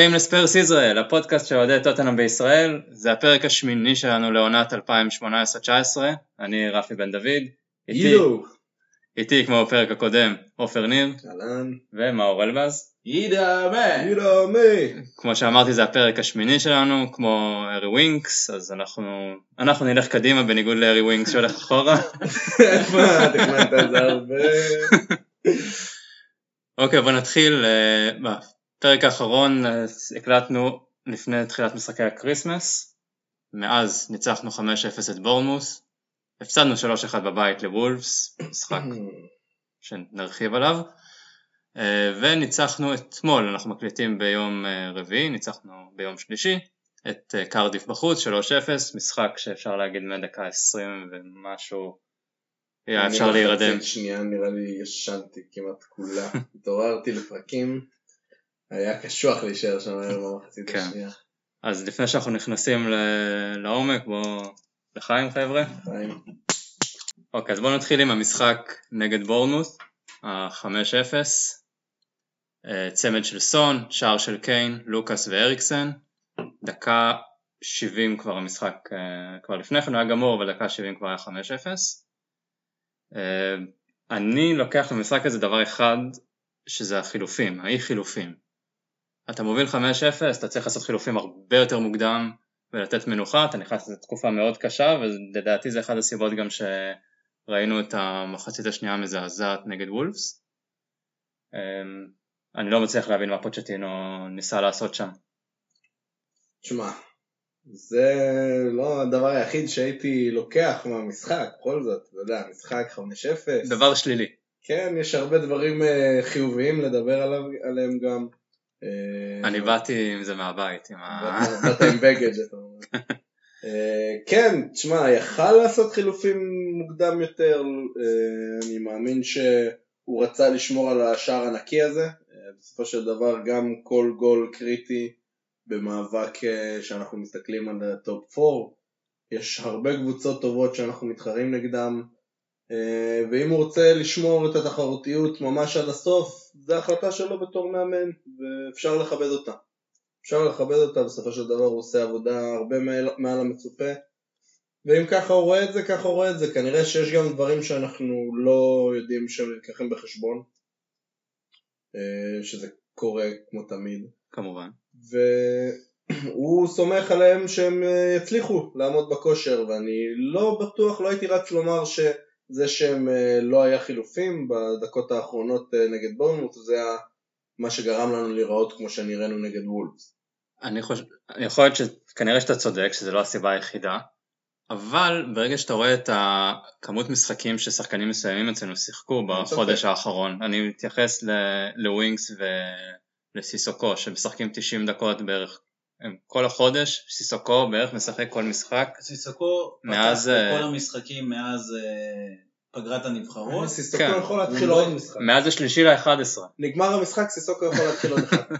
הבאים ל Spurs ישראל, הפודקאסט של אוהדי טוטנהאם בישראל, זה הפרק השמיני שלנו לעונת 2018-2019, אני רפי בן דוד, איתי, איתי כמו בפרק הקודם, עופר ניר, אהלן, ומאור אלבז, ידמה. ידעמי, כמו שאמרתי זה הפרק השמיני שלנו, כמו הארי ווינקס, אז אנחנו, אנחנו נלך קדימה בניגוד להארי ווינקס שהולך אחורה. מה, תכננת את זה הרבה, אוקיי בוא נתחיל, בפרק האחרון הקלטנו לפני תחילת משחקי הקריסמס, מאז ניצחנו 5-0 את בורנמות', הפסדנו 3-1 בבית לוולפס, משחק שנרחיב עליו, אה, וניצחנו אתמול, אנחנו מקליטים ביום אה, רביעי, ניצחנו ביום שלישי, את אה, קרדיף בחוץ 3-0, משחק שאפשר להגיד מהדקה 20 ומשהו, היה אפשר אני להירדם. שנייה נראה לי ישנתי כמעט כולה, התעוררתי לפרקים, היה קשוח להישאר שם היום במחצית כן. השנייה, אז לפני שאנחנו נכנסים ל- לעומק, בואו לחיים חבר'ה. חיים. אוקיי, אז בואו נתחיל עם המשחק נגד בורנמוס, ה-5-0. אה, צמד של סון, שער של קיין, לוקאס ואריקסן. דקה 70 כבר המשחק, אה, כבר לפני כן הוא היה גמור, אבל דקה 70 כבר היה 5-0. אה, אני לוקח במשחק הזה דבר אחד, שזה החילופים, האי חילופים. אתה מוביל 5-0, אתה צריך לעשות חילופים הרבה יותר מוקדם ולתת מנוחה, אתה נכנס לתקופה מאוד קשה, ולדעתי זה אחת הסיבות גם שראינו את המחצית השנייה המזעזעת נגד וולפס. אמ, אני לא מצליח להבין מה פוצ'טינו ניסה לעשות שם. תשמע, זה לא הדבר היחיד שהייתי לוקח מהמשחק, בכל זאת, אתה יודע, משחק 5-0, דבר שלילי. כן, יש הרבה דברים אה, חיוביים לדבר עליו, עליהם גם. אה, אני באתי עם זה מהבית, עם ה... באת עם בגד. אה, כן, תשמע, יכל לעשות חילופים מוקדם יותר, אה, אני מאמין שהוא רצה לשמור על השער הנקי הזה, בסופו של דבר גם כל גול קריטי במאבק שאנחנו מסתכלים על ה top 4, יש הרבה קבוצות טובות שאנחנו מתחרים נגדם, ואם הוא רוצה לשמור את התחרותיות ממש עד הסוף, זו החלטה שלו בתור מאמן, ואפשר לכבד אותה. אפשר לכבד אותה, בסופו של דבר הוא עושה עבודה הרבה מעל, מעל המצופה, ואם ככה הוא רואה את זה, ככה הוא רואה את זה. כנראה שיש גם דברים שאנחנו לא יודעים שהם נלקחים בחשבון, אה, שזה קורה כמו תמיד. כמובן. והוא סומך עליהם שהם אה, יצליחו לעמוד בכושר ואני לא בטוח, לא הייתי רץ לומר שזה שהם אה, לא היה חילופים בדקות האחרונות אה, נגד בורנמוט זה היה מה שגרם לנו להיראות כמו שנראינו נגד וולפס. אני חושב, יכול להיות שכנראה שאתה צודק, שזו לא הסיבה היחידה, אבל ברגע שאתה רואה את הכמות משחקים ששחקנים מסוימים אצלנו שיחקו בחודש האחרון, אני מתייחס ל- לווינקס ולסיסוקו שמשחקים 90 דקות בערך כל החודש, סיסוקו בערך משחק כל משחק, סיסוקו מאז, פתח אה, בכל המשחקים מאז אה, פגרת הנבחרות. סיסוקו כן. יכול להתחיל עוד לא- משחק. מאז השלישי ל-11, נגמר המשחק, סיסוקו יכול להתחיל עוד אחד.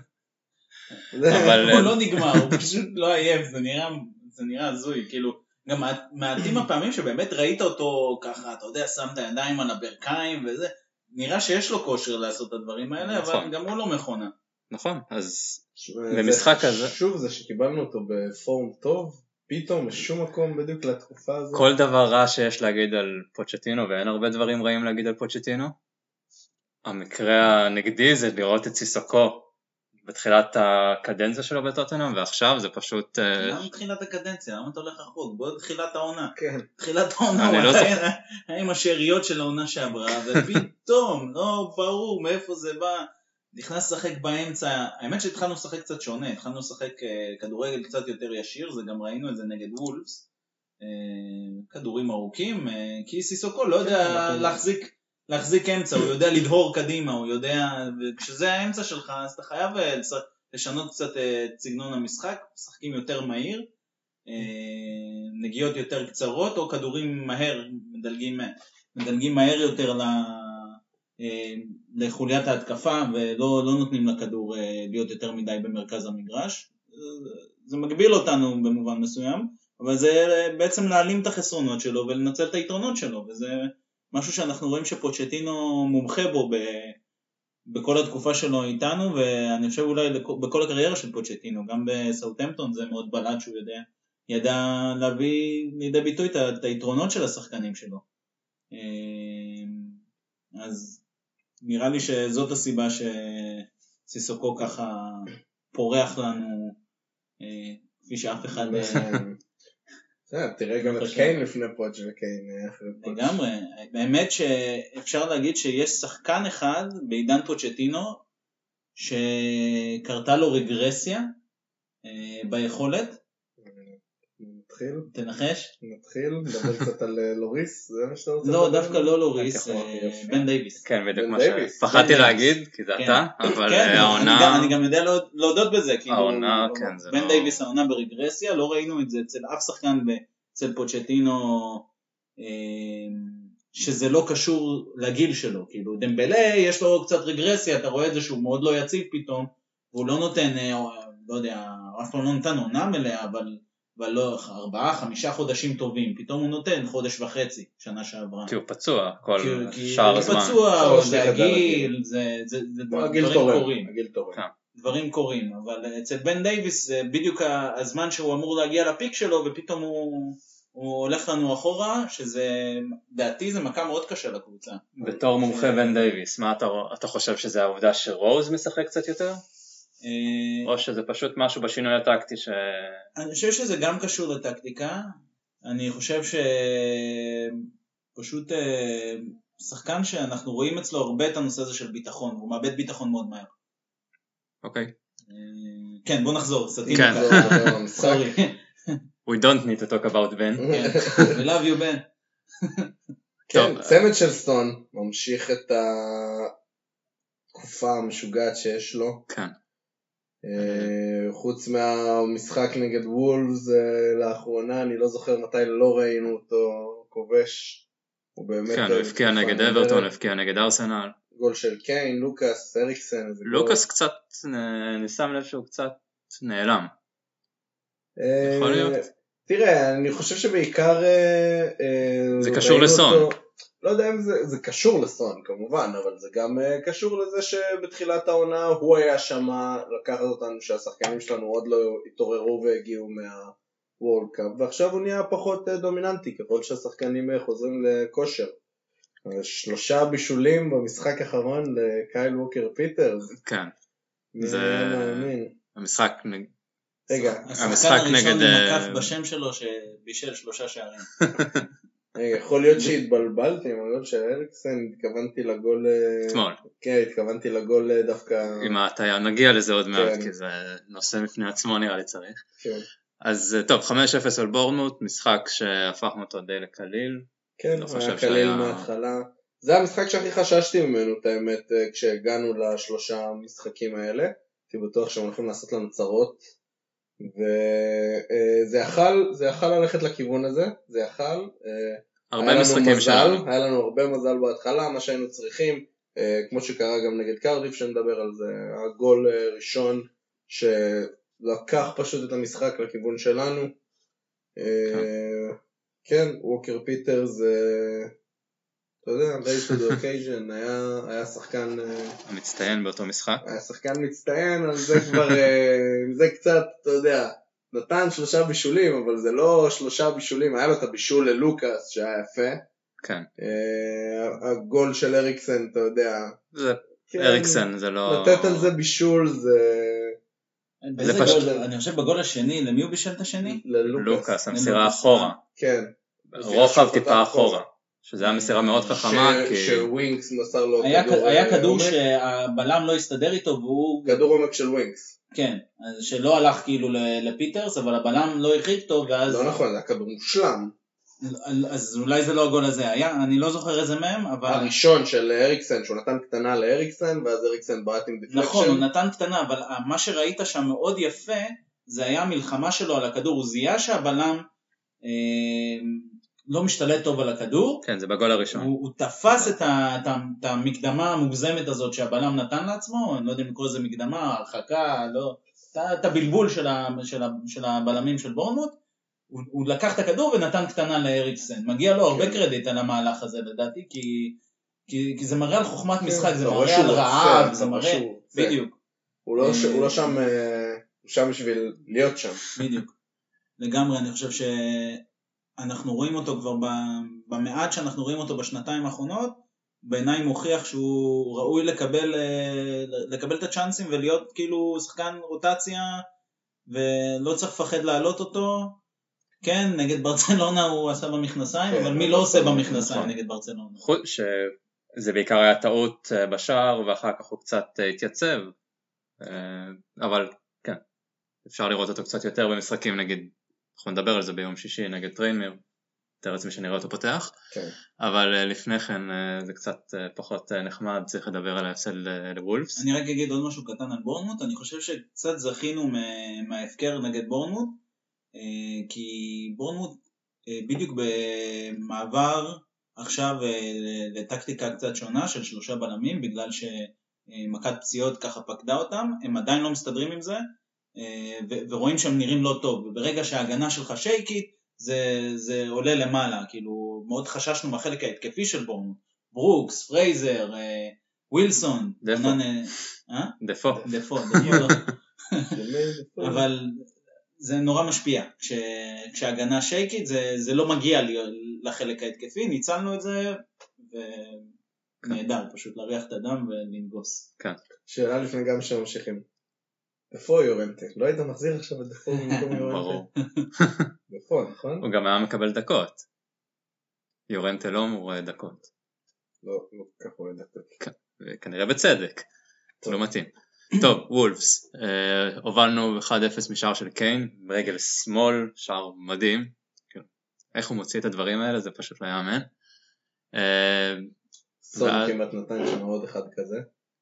אבל הוא לא נגמר, הוא פשוט לא עייף, זה נראה זה נראה הזוי, כאילו, גם מעט- מעטים הפעמים שבאמת ראית אותו ככה, אתה יודע, שם את הידיים על הברכיים וזה, נראה שיש לו כושר לעשות את הדברים האלה, אבל נכון. גם הוא לא מכונה. נכון, אז זה במשחק הזה- שוב זה שקיבלנו אותו בפורום טוב, פתאום משום מקום בדיוק לתקופה הזאת. כל דבר רע שיש להגיד על פוצ'טינו, ואין הרבה דברים רעים להגיד על פוצ'טינו, המקרה הנגדי זה לראות את סיסוקו בתחילת הקדנציה שלו בטוטנאם, ועכשיו זה פשוט... אה, למה תחילת הקדנציה? למה אתה הולך רחוק? בוא תחילת העונה. כן. תחילת העונה, אני הוא לא היה עם השאריות של העונה שעברה, ופתאום, לא ברור מאיפה זה בא, נכנס לשחק באמצע, האמת שהתחלנו לשחק קצת שונה, התחלנו לשחק אה, כדורגל קצת יותר ישיר, זה גם ראינו את זה נגד וולפס, אה, כדורים ארוכים, אה, כי סיסוקו לא יודע להחזיק, להחזיק אמצע, הוא יודע לדהור קדימה, הוא יודע, וכשזה האמצע שלך אז אתה חייב לש- לשנות קצת את סגנון המשחק, משחקים יותר מהיר, נגיעות יותר קצרות או כדורים מהר, מדלגים, מדלגים מהר יותר לחוליית ההתקפה ולא לא נותנים לכדור אה, להיות יותר מדי במרכז המגרש. אה, זה מגביל אותנו במובן מסוים, אבל זה אה, בעצם להעלים את החסרונות שלו ולנצל את היתרונות שלו, וזה משהו שאנחנו רואים שפוצ'טינו מומחה בו ב, בכל התקופה שלו איתנו, ואני חושב אולי בכל הקריירה של פוצ'טינו, גם בסאוטהמפטון זה מאוד בלט שהוא יודע, ידע להביא לידי ביטוי את היתרונות של השחקנים שלו. אה, אז נראה לי שזאת הסיבה שסיסוקו ככה פורח לנו, אה, כפי שאף אחד... אה, בסדר, תראה גם את. קיין לפני פוטש וקיין אה, אחרי פוטש. לגמרי, באמת שאפשר להגיד שיש שחקן אחד בעידן פוצ'טינו שקרתה לו רגרסיה אה, ביכולת, נתחיל? תנחש? נתחיל? נדבר קצת על אה, לוריס? זה מה שאתה רוצה? לא, דווקא? לא לוריס, אוקיי, אה. בן דייוויס. כן, בדיוק מה. שפחדתי. להגיד, כי זה כן. אתה, אבל כן, אה, אני העונה... גם- אני גם יודע להוד- להודות בזה, כאילו, העונה, כן, זה בן לא- דייוויס העונה ברגרסיה, לא ראינו את זה אצל אף שחקן אצל פוצ'טינו, שזה לא קשור לגיל שלו, כאילו דמבלה יש לו קצת רגרסיה, אתה רואה את זה שהוא מאוד לא יציב פתאום, והוא לא נותן, לא יודע, אף פעם לא נתן עונה מלאה, אבל, אבל לא, ארבעה, חמישה חודשים טובים, פתאום הוא נותן חודש וחצי, שנה שעברה. כי הוא פצוע כל כי- כי שאר הוא הזמן. פצוע, או זה הגיל, זה זה- זה דברים תורם, קורים. הגיל תורם. כן. דברים קורים, אבל אצל בן דייוויס זה בדיוק הזמן שהוא אמור להגיע לפיק שלו, ופתאום הוא, הוא הולך לנו אחורה, שזה, דעתי זה מכה מאוד קשה לקבוצה. בתור מומחה בן דייוויס, מה אתה, אתה חושב שזה העובדה שרוז משחק קצת יותר? אה, או שזה פשוט משהו בשינוי הטקטי ש... אני חושב שזה גם קשור לטקטיקה, אני חושב שפשוט אה, שחקן שאנחנו רואים אצלו הרבה את הנושא הזה של ביטחון, הוא מאבד ביטחון מאוד מהר. אוקיי. אה, כן, בוא נחזור, סטינו כן. סורי. We don't need to talk about Ben. כן. We love you בן. כן. צמד של סטון ממשיך את התקופה המשוגעת שיש לו. כן. אה, חוץ מהמשחק נגד וולפס אה, לאחרונה, אני לא זוכר מתי לא ראינו אותו כובש. הוא באמת... כן, אה, הוא הבקיע נגד. אברטון, הבקיע נגד ארסנל. גול של קיין, לוקאס, אריקסן. לוקאס קצת, אני שם לב שהוא קצת נעלם. יכול להיות. תראה, אני חושב שבעיקר... זה קשור לסון. אותו- לא יודע אם זה, זה קשור לסון כמובן, אבל זה גם אה, קשור לזה שבתחילת העונה הוא היה שם לקחת אותנו שהשחקנים שלנו עוד לא התעוררו והגיעו מה World Cup, ועכשיו הוא נהיה פחות אה, דומיננטי ככל שהשחקנים אה, חוזרים לכושר. שלושה בישולים במשחק האחרון לקייל ווקר פיטרס. כן. זה- מאמין? המשחק, רגע, המשחק השחקן הראשון נגד, עם אה, הכף בשם שלו שבישל שלושה שערים. יכול להיות שהתבלבלתי עם הגול של אריקסן, התכוונתי לגול... אה, אתמול, כן, התכוונתי לגול אה, דווקא... עם ההטיה, נגיע לזה עוד מעט, כן. כי זה נושא בפני עצמו נראה לי צריך. כן. אז אה, טוב, 5-0 על בורנמוט, משחק שהפכנו אותו די לקליל. כן, לא היה קליל שהיה- מההתחלה. זה המשחק שהכי חששתי ממנו, את האמת, כשהגענו לשלושה המשחקים האלה. הייתי בטוח שהם הולכים לעשות לנו צרות. וזה יכל, זה יכל ללכת לכיוון הזה, זה יכל. אה, הרבה משחקים שלנו. היה לנו הרבה מזל בהתחלה, מה שהיינו צריכים, אה, כמו שקרה גם נגד קרדיף שנדבר על זה, הגול אה, ראשון שלקח פשוט את המשחק לכיוון שלנו. אה, כן, ווקר פיטרס, אה, אתה יודע, rise to the occasion, היה, היה שחקן, אה, המצטיין באותו משחק. היה שחקן מצטיין, על זה כבר, אה, זה קצת, אתה יודע, נתן שלושה בישולים, אבל זה לא שלושה בישולים, היה לו את הבישול ללוקאס שהיה יפה. כן. אה, הגול של אריקסן, אתה יודע. זה כן, אריקסן, זה לא... לתת על זה בישול זה באיזה פשוט- גול? אני חושב בגול השני, למי הוא בישל את השני? ללוקאס. לוקאס, המסירה אחורה. כן. רוחב טיפה אחורה. שזה היה מסירה מאוד חכמה, ש- כי... שווינקס מסר לו היה כדור היה אה, כדור עומק. שהבלם לא הסתדר איתו והוא, כדור עומק של ווינקס. כן, שלא הלך כאילו לפיטרס, אבל הבלם לא הרחיק טוב, ואז... לא נכון, זה היה כדור מושלם. אז אולי זה לא הגול הזה היה, אני לא זוכר איזה מהם, אבל... הראשון של אריקסן, שהוא נתן קטנה לאריקסן, ואז אריקסן בעט עם deflection. נכון, הוא נתן קטנה, אבל מה שראית שם מאוד יפה, זה היה המלחמה שלו על הכדור, הוא זיהה שהבלם אה, לא משתלט טוב על הכדור, כן, זה בגול הראשון. הוא, הוא תפס את, ה, את, ה, את המקדמה המוגזמת הזאת שהבלם נתן לעצמו, אני לא יודע אם לקרוא לזה מקדמה, הרחקה, לא, את הבלבול של, ה, של, ה, של הבלמים של בורנמוט, הוא, הוא לקח את הכדור ונתן קטנה לאריקסן, מגיע לו הרבה כן. קרדיט על המהלך הזה לדעתי, כי, כי, כי זה מראה על חוכמת משחק, זה רואה מראה על רעב, זה רואה מראה. בדיוק, הוא לא ש- אה, הוא לא שם, אה, הוא שם בשביל להיות שם. בדיוק. לגמרי, אני חושב שאנחנו רואים אותו כבר במעט שאנחנו רואים אותו בשנתיים האחרונות, בעיניי מוכיח שהוא ראוי לקבל, אה, לקבל את הצ'אנסים ולהיות כאילו שחקן רוטציה ולא צריך לפחד להעלות אותו. כן, נגד ברצלונה הוא עשה במכנסיים, כן, אבל מי אבל לא עושה. במכנסיים נגד ברצלונה? חוץ שזה בעיקר היה טעות אה, בשער ואחר כך הוא קצת אה, התייצב אבל כן אפשר לראות אותו קצת יותר במשחקים נגיד אנחנו נדבר על זה ביום שישי נגד טרנמיר יותר עצמי שנראה אותו פותח כן. אבל אה, לפני כן אה, זה קצת אה, פחות נחמד צריך לדבר על ההפסד לוולפס אני רק אגיד עוד משהו קטן על בורנמוט, אני חושב שקצת זכינו מה- מההפקר נגד בורנמוט, כי בורנמוט בדיוק במעבר עכשיו לטקטיקה קצת שונה של שלושה בלמים, בגלל שמכת פציעות ככה פקדה אותם, הם עדיין לא מסתדרים עם זה, ו- ורואים שהם נראים לא טוב, וברגע שההגנה שלך shaky ת, זה, זה עולה למעלה, כאילו מאוד חששנו מהחלק ההתקפי של בורנמוט, ברוקס, פרייזר, אה, ווילסון, דפו. אה, אה? דפו דפו, דפו. אבל זה נורא משפיע. כש, כשהגנה שייקית זה, זה לא מגיע לי, לחלק ההתקפי, ניצלנו את זה, ונהדר, פשוט להריח את הדם ולנגוס. שאלה לפני גם שממשיכים. איפה יורנטה? לא היית מחזיר עכשיו את דפו במקום יורנטה? ברור דפו, נכון? הוא גם היה מקבל דקות יורנטה לא אמור דקות לא, לא כל כך אוהד דקות. וכנראה בצדק זה לא מתאים טוב, וולפס, אה, הובלנו 1-0 משער של קיין, ברגל שמאל, שער מדהים, כאילו, איך הוא מוציא את הדברים האלה זה פשוט לא יאמן. אה, סון כמעט נתן שם עוד אחד כזה.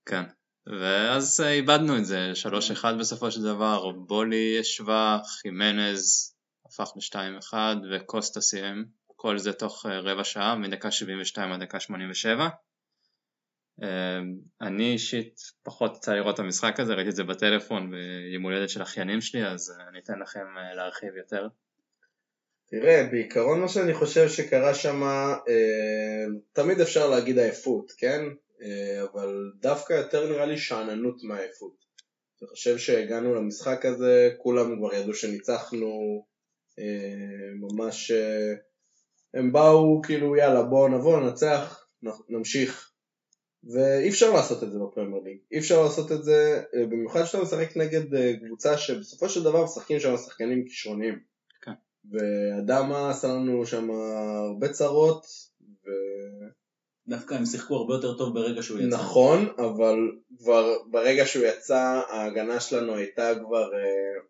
כן, ואז אה, איבדנו את זה, 3-1 בסופו של דבר, בולי ישבה, חימנז הפך ל-2-1 וקוסטה סיים, כל זה תוך אה, רבע שעה, מדקה 72 עד דקה 87. אה, אני אישית פחות יצא לראות את המשחק הזה, ראיתי את זה בטלפון ביום הולדת של אחיינים שלי, אז אני אתן לכם להרחיב יותר. תראה, בעיקרון מה שאני חושב שקרה שם, תמיד אפשר להגיד עייפות, כן? אה, אבל דווקא יותר נראה לי שאננות מהעייפות. אני חושב שהגענו למשחק הזה, כולם כבר ידעו שניצחנו, אה, ממש... אה, הם באו כאילו יאללה בואו נבוא ננצח, נמשיך. ואי אפשר לעשות את זה בפרמייר ליג, אי אפשר לעשות את זה במיוחד כשאתה משחק נגד קבוצה שבסופו של דבר משחקים שם שחקנים כישרוניים. כן. ואדמה עשה לנו שם הרבה צרות, ו... דווקא הם שיחקו הרבה יותר טוב ברגע שהוא יצא. נכון, אבל כבר ברגע שהוא יצא ההגנה שלנו הייתה כבר, אה,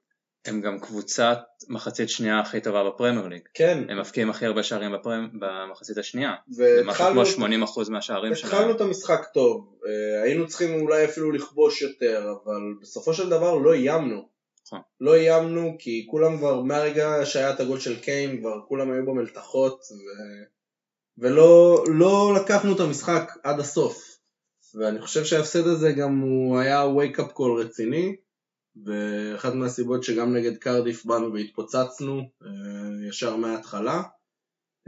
הם גם קבוצת מחצית שנייה הכי טובה בפרמייר ליג, כן, הם מבקיעים הכי הרבה שערים בפרמ... במחצית השנייה, זה משהו כמו 80% מהשערים התחלנו שלהם. את המשחק טוב, אה, היינו צריכים אולי אפילו לכבוש יותר, אבל בסופו של דבר לא איימנו. נכון. לא איימנו כי כולם כבר, מהרגע שהיה את הגול של קיין, כבר כולם היו במלתחות, ו... ולא לא לקחנו את המשחק עד הסוף. ואני חושב שההפסד הזה גם הוא היה wake up call רציני, ואחת מהסיבות שגם נגד קרדיף באנו והתפוצצנו אה, ישר מההתחלה.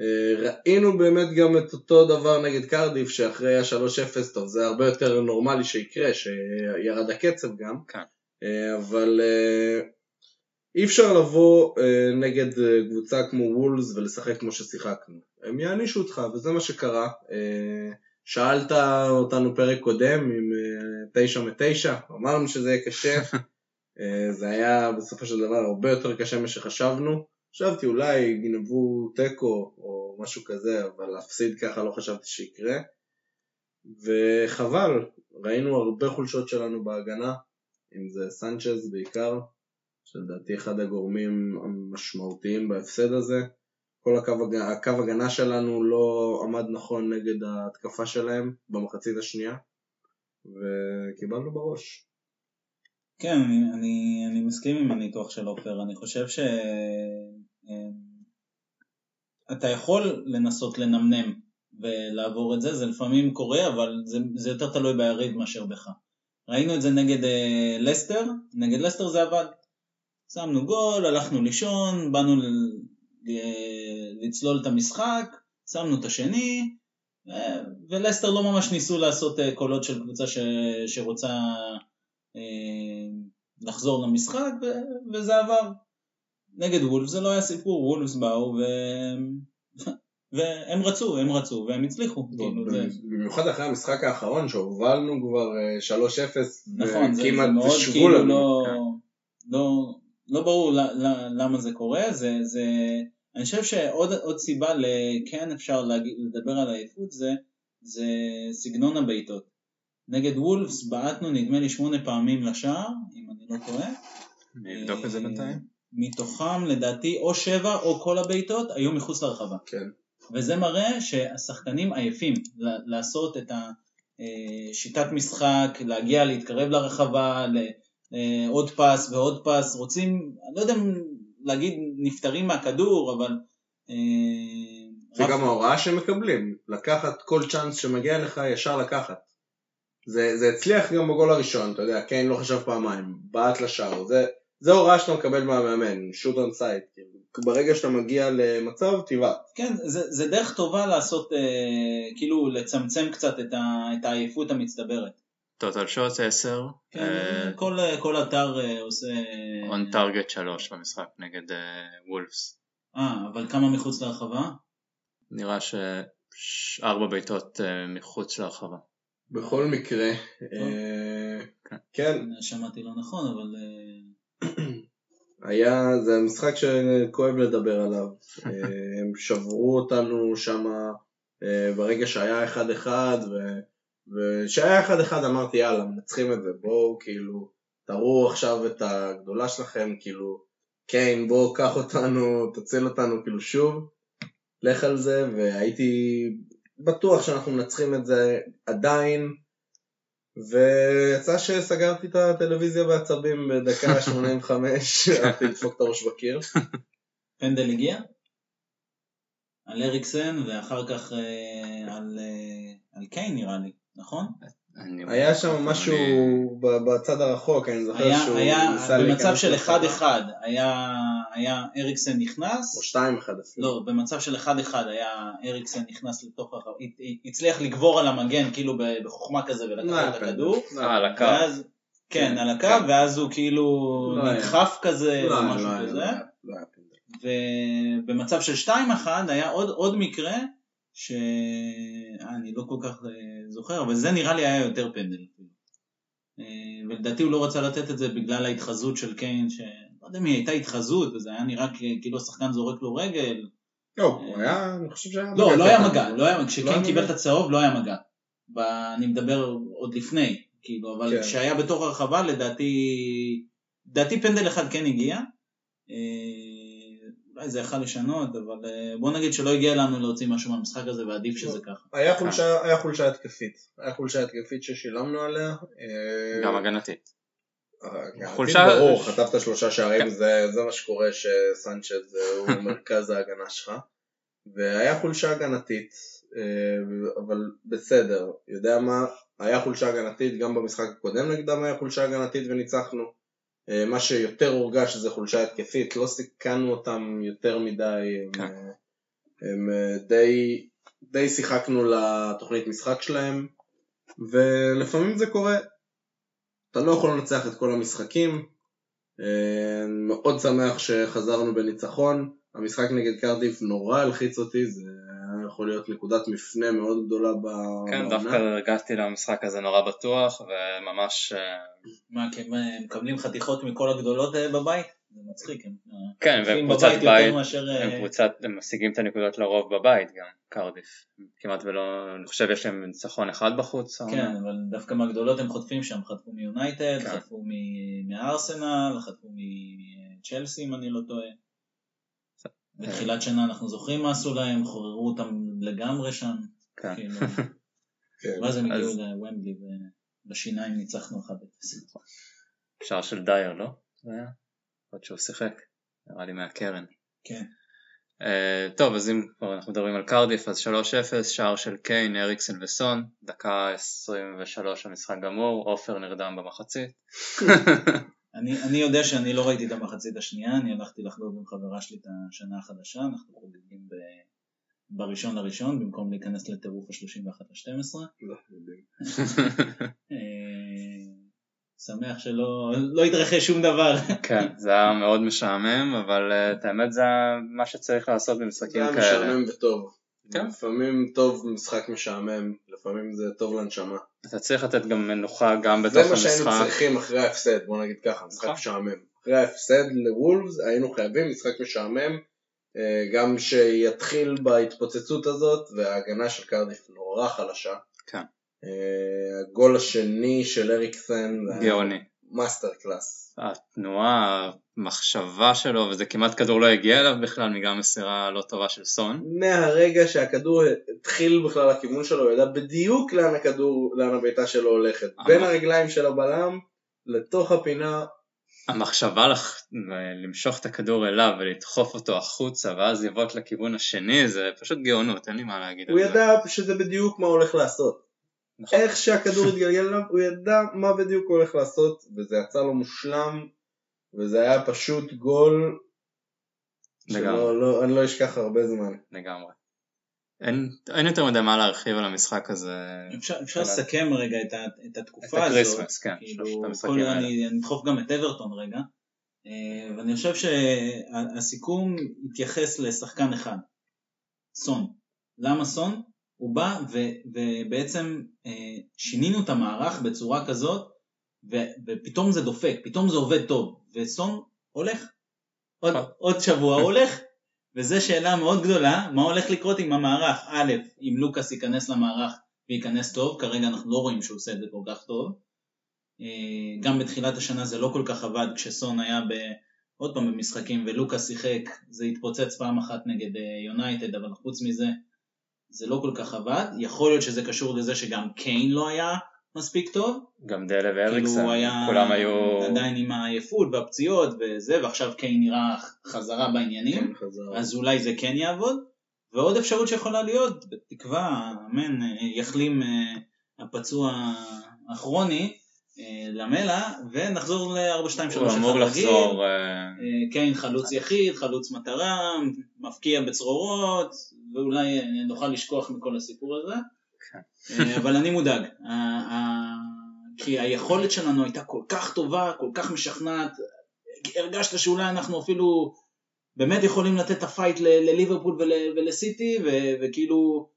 אה, ראינו באמת גם את אותו דבר נגד קרדיף שאחרי ה-3-0 טוב זה הרבה יותר נורמלי שיקרה שירד הקצב גם כן. אה, אבל אי אפשר לבוא אה, נגד אה, קבוצה כמו וולס ולשחק כמו ששיחקנו. הם יענישו אותך וזה מה שקרה. אה, שאלת אותנו פרק קודם עם אה, תשע מתשע אמרנו שזה יהיה קשה. אה, זה היה בסופו של דבר הרבה יותר קשה ממה שחשבנו. חשבתי אולי יגנבו תיקו או משהו כזה, אבל להפסיד ככה לא חשבתי שיקרה. וחבל, ראינו הרבה חולשות שלנו בהגנה, אם זה סנצ'ז בעיקר, שלדעתי אחד הגורמים המשמעותיים בהפסד הזה. כל הקו, הג- הקו הגנה שלנו לא עמד נכון נגד ההתקפה שלהם במחצית השנייה, וקיבלנו בראש. כן, אני, אני, אני מסכים עם הניתוח של עופר, אני חושב ש... אמ, אתה יכול לנסות לנמנם ולעבור את זה, זה לפעמים קורה, אבל זה, זה יותר תלוי ביריב מאשר בך. ראינו את זה נגד אה, לסטר, נגד לסטר זה עבד. שמנו גול, הלכנו לישון, באנו לצלול את המשחק, שמנו את השני, אה, ולסטר לא ממש ניסו לעשות אה, קולות של קבוצה ש... שרוצה אה, לחזור למשחק, ו... וזה עבר. נגד וולפס זה לא היה סיפור, וולפס באו ו... והם רצו, הם רצו, והם הצליחו. כאילו. במיוחד אחרי המשחק האחרון שהובלנו כבר אה, 3-0 נכון, זה, זה וכמעט מאוד כאילו. לא, לא, לא ברור למה זה קורה, זה, זה, אני חושב שעוד עוד סיבה לכן אפשר להגיד, לדבר על עייפות זה, זה סגנון הבעיטות. נגד וולפס בעטנו נדמה לי שמונה פעמים לשער, אם אני לא טועה. אני אבדוק את זה בינתיים. מתוכם לדעתי או שבע או כל הבעיטות היו מחוץ לרחבה. כן. וזה מראה שהשחקנים עייפים לעשות את השיטת משחק, להגיע, להתקרב לרחבה, אה, עוד פס ועוד פס, רוצים, אני לא יודע אם להגיד נפטרים מהכדור, אבל... אה, זה רף- גם ההוראה שהם מקבלים, לקחת כל צ'אנס שמגיע לך ישר לקחת. זה, זה הצליח גם בגול הראשון, אתה יודע, קיין לא חשב פעמיים, בעט לשער, זה, זה הוראה שאתה מקבל מהמאמן, שוט און סייד, ברגע שאתה מגיע למצב, תבעט. כן, זה, זה דרך טובה לעשות, אה, כאילו לצמצם קצת את, ה, את העייפות המצטברת. טוטל שוט 10, כן, כל, כל אתר אה, עושה... און טארגט 3 במשחק נגד וולפס. אה, אבל כמה מחוץ לרחבה? נראה שארבע בעיטות אה, מחוץ להרחבה. בכל מקרה, אה, כן, שמעתי לא נכון, אבל... אה, היה, זה משחק שכואב לדבר עליו. אה, הם שברו אותנו שם ברגע שהיה 1-1, ו- וכשהיה 1-1 אמרתי יאללה, מנצחים את זה, בואו כאילו, תראו עכשיו את הגדולה שלכם, כאילו, קיין בוא קח אותנו, תציל אותנו כאילו שוב, לך על זה, והייתי בטוח שאנחנו מנצחים את זה עדיין, ויצא שסגרתי את הטלוויזיה בעצבים בדקה 85, הלכתי לדפוק את הראש בקיר. פנדל הגיע? על אריקסן ואחר כך אה, על, אה, על קיין נראה לי, נכון? היה שם משהו בצד הרחוק, אני זוכר היה, שהוא היה ניסה במצב להיכנס של לרחבה. 1-1, היה, היה אריקסן נכנס, או 2-1 אפילו. לא, במצב של 1-1 היה אריקסן נכנס לתוך הת- הצליח לגבור על המגן כאילו בחוכמה כזה לא ולקחת היה את. הכדור, לא אה, על הקו. ואז, כן, על הקו, ואז הוא כאילו לא היה. נדחף כזה לא או משהו לא כזה. לא לא. ובמצב של 2-1 היה עוד, עוד מקרה שאני לא כל כך אה, זוכר, אבל זה נראה לי היה יותר פנדל. אה, ולדעתי הוא לא רצה לתת את זה בגלל ההתחזות של קיין, שלא יודע אם היא הייתה התחזות, וזה היה נראה כאילו השחקן זורק לו רגל. לא, הוא היה, אני חושב שהיה... לא, לא קטן. היה מגע, לא היה, לא כשקיין קיבל מגע. את הצהוב לא היה מגע. אני מדבר עוד לפני, כאילו, אבל כן. כשהיה בתוך הרחבה לדעתי, לדעתי פנדל אחד כן הגיע. אה, אולי זה יכל לשנות, אבל אה, בוא נגיד שלא הגיע לנו להוציא משהו מהמשחק הזה ועדיף שזה ככה. היה חולשה, היה חולשה התקפית. היה חולשה התקפית ששילמנו עליה. אה, גם הגנתית. אה, חולשה- ברור, חטפת שלושה שערים, כן. זה זה מה שקורה שסנצ'ז אה, הוא מרכז ההגנה שלך. והיה חולשה הגנתית, אה, אבל בסדר, יודע מה, היה חולשה הגנתית, גם במשחק הקודם נגדם היה חולשה הגנתית וניצחנו. אה, מה שיותר הורגש זה חולשה התקפית, לא סיכנו אותם יותר מדי, הם, כן. אה, הם אה, די, די שיחקנו לתוכנית משחק שלהם, ולפעמים זה קורה. אתה לא יכול לנצח את כל המשחקים, מאוד שמח שחזרנו בניצחון, המשחק נגד קרדיף נורא הלחיץ אותי, זה יכול להיות נקודת מפנה מאוד גדולה ב- כן. דווקא הרגשתי למשחק הזה נורא בטוח, וממש... אה, מה, כי הם הם מקבלים חתיכות מכל הגדולות אה, בבית? זה מצחיק, הם אה, כן, בבית יותר בית, מאשר... אה, הם קבוצת, הם משיגים את הנקודות לרוב בבית גם, קרדיף. כמעט ולא, אני חושב יש להם ניצחון אחד בחוץ. כן, אבל דווקא מהגדולות הם חוטפים שם, חטפו מיונייטד, כן. חטפו מ- מארסנל, חטפו מצ'לסי אם אני לא טועה. בתחילת שנה אנחנו זוכרים מה עשו להם, חוררו אותם לגמרי שם. כן. כאילו, כן. ואז הם הגיעו לוומבלי ובשיניים ניצחנו 1-0. שער של דייר, לא? זה היה? עוד שהוא שיחק, נראה לי מהקרן. כן. Uh, טוב, אז אם כבר אנחנו מדברים על קרדיף, אז 3-0, שער של קיין, אריקסן וסון, דקה 23 המשחק גמור, עופר נרדם במחצית. אני, אני יודע שאני לא ראיתי את המחצית השנייה, אני הלכתי לחגוג עם חברה שלי את השנה החדשה, אנחנו חוגגים ב, בראשון לראשון, במקום להיכנס לטירוף ה-31 ל-12. לא. אה, שמח שלא לא התרחש שום דבר. כן, זה היה מאוד משעמם, אבל אה, את האמת זה מה שצריך לעשות זה במשחקים היה כאלה. משעמם וטוב. כן. לפעמים טוב משחק משעמם, לפעמים זה טוב לנשמה. אתה צריך לתת גם מנוחה גם בתוך זה מה שהיינו המשחק. צריכים אחרי ההפסד, בוא נגיד ככה, משחק נכון. משעמם. אחרי ההפסד לוולפס היינו חייבים משחק משעמם, אה, גם שיתחיל בהתפוצצות הזאת, וההגנה של קרדיף נורא חלשה. כן. אה, הגול השני של אריקסן, גאוני. Masterclass. התנועה, המחשבה שלו, וזה כמעט כדור לא הגיע אליו בכלל, מגם מסירה לא טובה של סון. מהרגע שהכדור התחיל בכלל לכיוון שלו, הוא ידע בדיוק לאן הכדור, לאן הבעיטה שלו הולכת. אה. בין הרגליים של הבלם לתוך הפינה, המחשבה לח... למשוך את הכדור אליו ולדחוף אותו החוצה ואז לבעוט לכיוון השני זה פשוט גאונות, אין לי מה להגיד הוא. ידע שזה בדיוק מה הוא הולך לעשות. נכון. איך שהכדור התגלגל אליו, הוא ידע מה בדיוק הוא הולך לעשות, וזה יצא לו מושלם, וזה היה פשוט גול לגמרי. שלא, לא, אני לא אשכח הרבה זמן. לגמרי. אין, אין יותר מדי מה להרחיב על המשחק הזה. אפשר, אפשר לסכם רגע את, ה, את את התקופה הזאת. ה Christmas, כן, כאילו, כל, אני אדחוף גם את אברטון רגע, אה, ואני חושב שהסיכום התייחס לשחקן אחד, סון. למה סון? הוא בא ו, ובעצם אה, שינינו את המערך בצורה כזאת, ו, ופתאום זה דופק, פתאום זה עובד טוב, וסון הולך. עוד. עוד שבוע הולך, וזו שאלה מאוד גדולה, מה הולך לקרות עם המערך? א', אם לוקאס ייכנס למערך וייכנס טוב, כרגע אנחנו לא רואים שהוא עושה את זה כל כך טוב. אה, גם בתחילת השנה זה לא כל כך עבד כשסון היה ב... עוד פעם במשחקים ולוקאס שיחק, זה התפוצץ פעם אחת נגד אה, יונייטד, אבל חוץ מזה זה לא כל כך עבד. יכול להיות שזה קשור לזה שגם קיין לא היה מספיק טוב, גם דלה כאילו ואריקסן, הוא היה כולם היו... עדיין עם העייפות והפציעות וזה, ועכשיו קיין נראה חזרה בעניינים. כן, חזר. אז אולי זה כן יעבוד. ועוד אפשרות שיכולה להיות, בתקווה, אמן, אה, יחלים אה, הפצוע הכרוני אה, למלה, ונחזור ל-4-2-3-1 הוא אמור. לחזור, קיין חלוץ יחיד, חלוץ מטרה, מפקיע בצרורות, ואולי אה, נוכל לשכוח מכל הסיפור הזה. אה, אבל אני מודאג. ה- ה- כי היכולת שלנו הייתה כל כך טובה, כל כך משכנעת, הרגשת שאולי אנחנו אפילו באמת יכולים לתת את הפייט לליברפול ול- ולסיטי, ו- וכאילו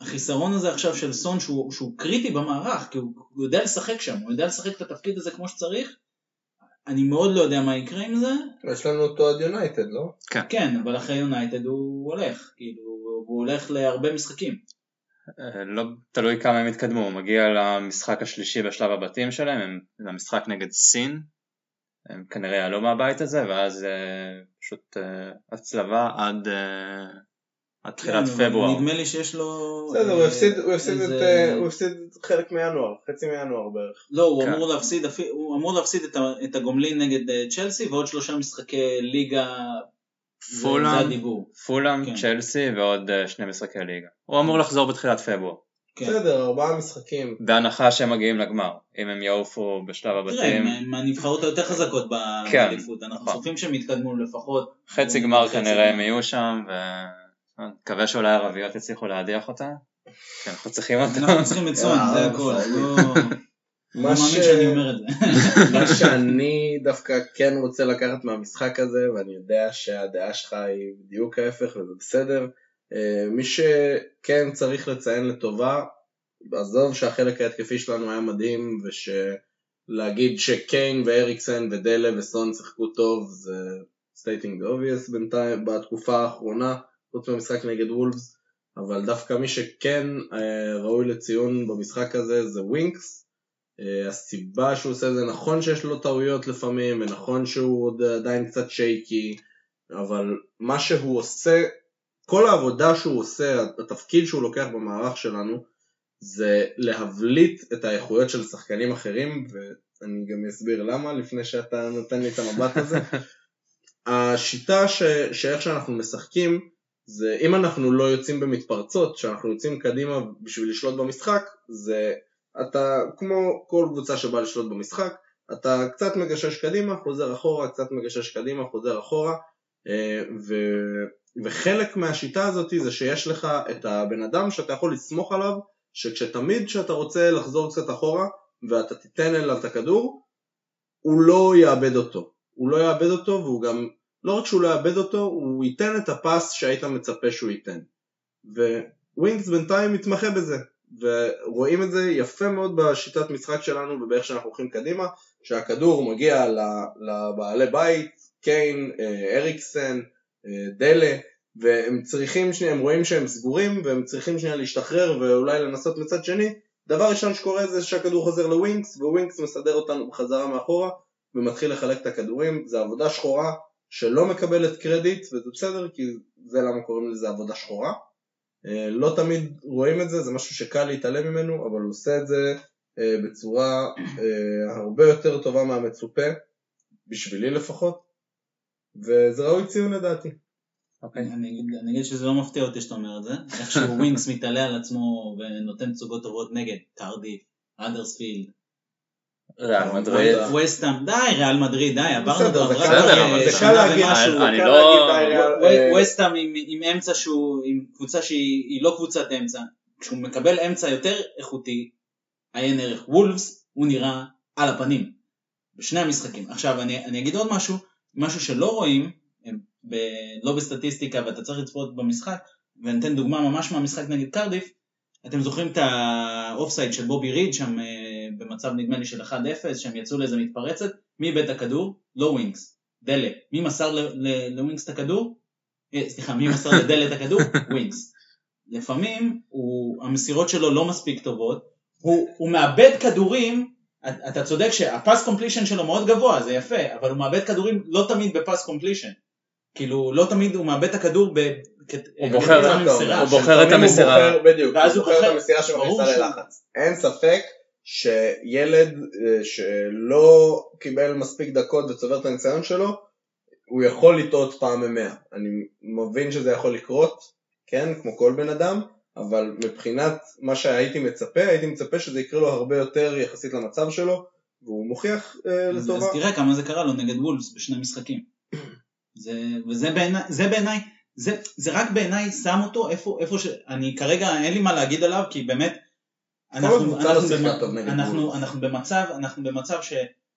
החיסרון הזה עכשיו של סון שהוא, שהוא קריטי במערך, כי הוא, הוא יודע לשחק שם, הוא יודע לשחק את התפקיד הזה כמו שצריך, אני מאוד לא יודע מה יקרה עם זה, יש לנו אותו עד יונייטד, לא? כן, אבל אחרי יונייטד הוא הולך, כאילו, הוא הולך להרבה משחקים. אה, לא תלוי כמה הם יתקדמו, הוא מגיע למשחק השלישי בשלב הבתים שלהם, הם למשחק נגד סין, הם כנראה יעלו מהבית הזה, ואז אה, פשוט אה, הצלבה עד עד תחילת כן, פברואר. נדמה לי שיש לו... בסדר, הוא אה, הפסיד- אה, הוא הפסיד חלק מינואר, חצי מינואר בערך. לא, הוא כן. אמור להפסיד, אפי- הוא אמור להפסיד את הגומלין נגד אה, צ'לסי ועוד שלושה משחקי ליגה, פולאם, כן. צ'לסי ועוד שני משחקי ליגה. הוא אמור לחזור בתחילת פברואר, כן. בסדר, ארבעה משחקים. בהנחה שהם מגיעים לגמר, אם הם יעופו בשלב תראה, הבתים, הם מהנבחרות היותר חזקות כן, באליפות, אנחנו נכון. צופים שהם יתקדמו לפחות. חצי גמר כנראה הם. יהיו שם, ונקווה שאולי הערביות יצליחו להדיח אותה, כי אנחנו צריכים אותה. אנחנו צריכים את סון, זה אה, הכל. לא מאמין שאני אומר את זה. מה שאני דווקא כן רוצה לקחת מהמשחק הזה, ואני יודע שהדעה שלך היא בדיוק ההפך וזה בסדר, אה, מי שכן צריך לציין לטובה, עזוב שהחלק ההתקפי שלנו היה מדהים, ושלהגיד שקיין ואריקסן ודלה וסון שיחקו טוב זה stating the obvious בינתיים בתקופה האחרונה, חוץ מהמשחק נגד וולפס, אבל דווקא מי שכן אה, ראוי לציון במשחק הזה זה ווינקס. אה, הסיבה שהוא עושה את זה נכון שיש לו טעויות לפעמים ונכון שהוא עוד עדיין קצת שייקי אבל מה שהוא עושה כל העבודה שהוא עושה התפקיד שהוא לוקח במערך שלנו זה להבליט את האיכויות של שחקנים אחרים ואני גם אסביר למה לפני שאתה נותן לי את המבט הזה השיטה ש... שאיך שאנחנו משחקים זה אם אנחנו לא יוצאים במתפרצות שאנחנו יוצאים קדימה בשביל לשלוט במשחק זה אתה כמו כל קבוצה שבאה לשלוט במשחק, אתה קצת מגשש קדימה, חוזר אחורה, קצת מגשש קדימה, חוזר אחורה, אה, וחלק מהשיטה הזאת זה שיש לך את הבן אדם שאתה יכול לסמוך עליו, שכשתמיד כשאתה רוצה לחזור קצת אחורה ואתה תיתן אליו את הכדור, הוא לא יאבד אותו. הוא לא יאבד אותו והוא גם, לא רק שהוא לא יאבד אותו, הוא ייתן את הפס שהיית מצפה שהוא ייתן. ווינקס בינתיים מתמחה בזה, ורואים את זה יפה מאוד בשיטת משחק שלנו ובאיך שאנחנו הולכים קדימה, שהכדור מגיע לבעלי בית, קיין, אה, אריקסן, אה, דלה, והם צריכים שנייה, הם רואים שהם סגורים והם צריכים שנייה להשתחרר ואולי לנסות מצד שני, דבר ראשון שקורה זה שהכדור חוזר לווינקס וווינקס מסדר אותנו בחזרה מאחורה ומתחיל לחלק את הכדורים, זה עבודה שחורה שלא מקבלת קרדיט וזה בסדר כי זה למה קוראים לזה עבודה שחורה. אה, לא תמיד רואים את זה, זה משהו שקל להתעלם ממנו, אבל הוא עושה את זה אה, בצורה אה, הרבה יותר טובה מהמצופה, בשבילי לפחות, וזה ראוי ציון לדעתי. אוקיי. אני, אגיד, שזה לא מפתיע אותי שאתה אומר את זה, איכשהו ווינקס מתעלה על עצמו ונותן תצוגות טובות נגד קרדיף, האדרספילד, ריאל מדריד. ווסטהאם, די ריאל מדריד, די, עברנו רק קל בסדר, אבל זה קל שנה להגיד. משהו, אני לא- אה, ווסטהאם עם, אמצע שהוא, עם קבוצה שהיא לא קבוצת אמצע, כשהוא מקבל אמצע יותר איכותי, עיין ערך וולפס, הוא נראה על הפנים, בשני המשחקים. עכשיו אני, אני אגיד עוד משהו, משהו שלא רואים, ב, לא בסטטיסטיקה ואתה צריך לצפות במשחק, ואני אתן דוגמה ממש מהמשחק נגד קרדיף, אתם זוכרים את האופסייד של בובי ריד שם אה, במצב נדמה לי של 1-0, שהם יצאו לאיזה מתפרצת, מי איבד את הכדור? לא ווינקס, דלה. מי מסר לווינקס את הכדור? אה, סליחה, מי מסר לדלה את הכדור? ווינקס. לפעמים הוא, המסירות שלו לא מספיק טובות, הוא, הוא מאבד כדורים, אתה צודק שה pass completion שלו מאוד גבוה, זה יפה, אבל הוא מאבד כדורים לא תמיד ב pass completion. כאילו, לא תמיד הוא מאבד את הכדור ב... הוא בוחר- כתוצאה הוא ממסירה. בוחר את המסירה. הוא בדיוק, הוא הוא בוחר את המסירה שהוא- ללחץ. אין ספק שילד אה, שלא קיבל מספיק דקות וצובר את הניסיון שלו, הוא יכול לטעות פעם במאה. אני מבין שזה יכול לקרות, כן, כמו כל בן אדם, אבל מבחינת מה שהייתי מצפה, הייתי מצפה שזה יקרה לו הרבה יותר יחסית למצב שלו, והוא מוכיח אה, לטובה. אז תראה כמה זה קרה לו נגד וולפס בשני משחקים. זה, וזה בעיניי, זה בעיניי, זה, זה רק בעיניי שם אותו איפה, איפה ש... אני כרגע אין לי מה להגיד עליו כי באמת אנחנו, במצב, אנחנו במצב ש,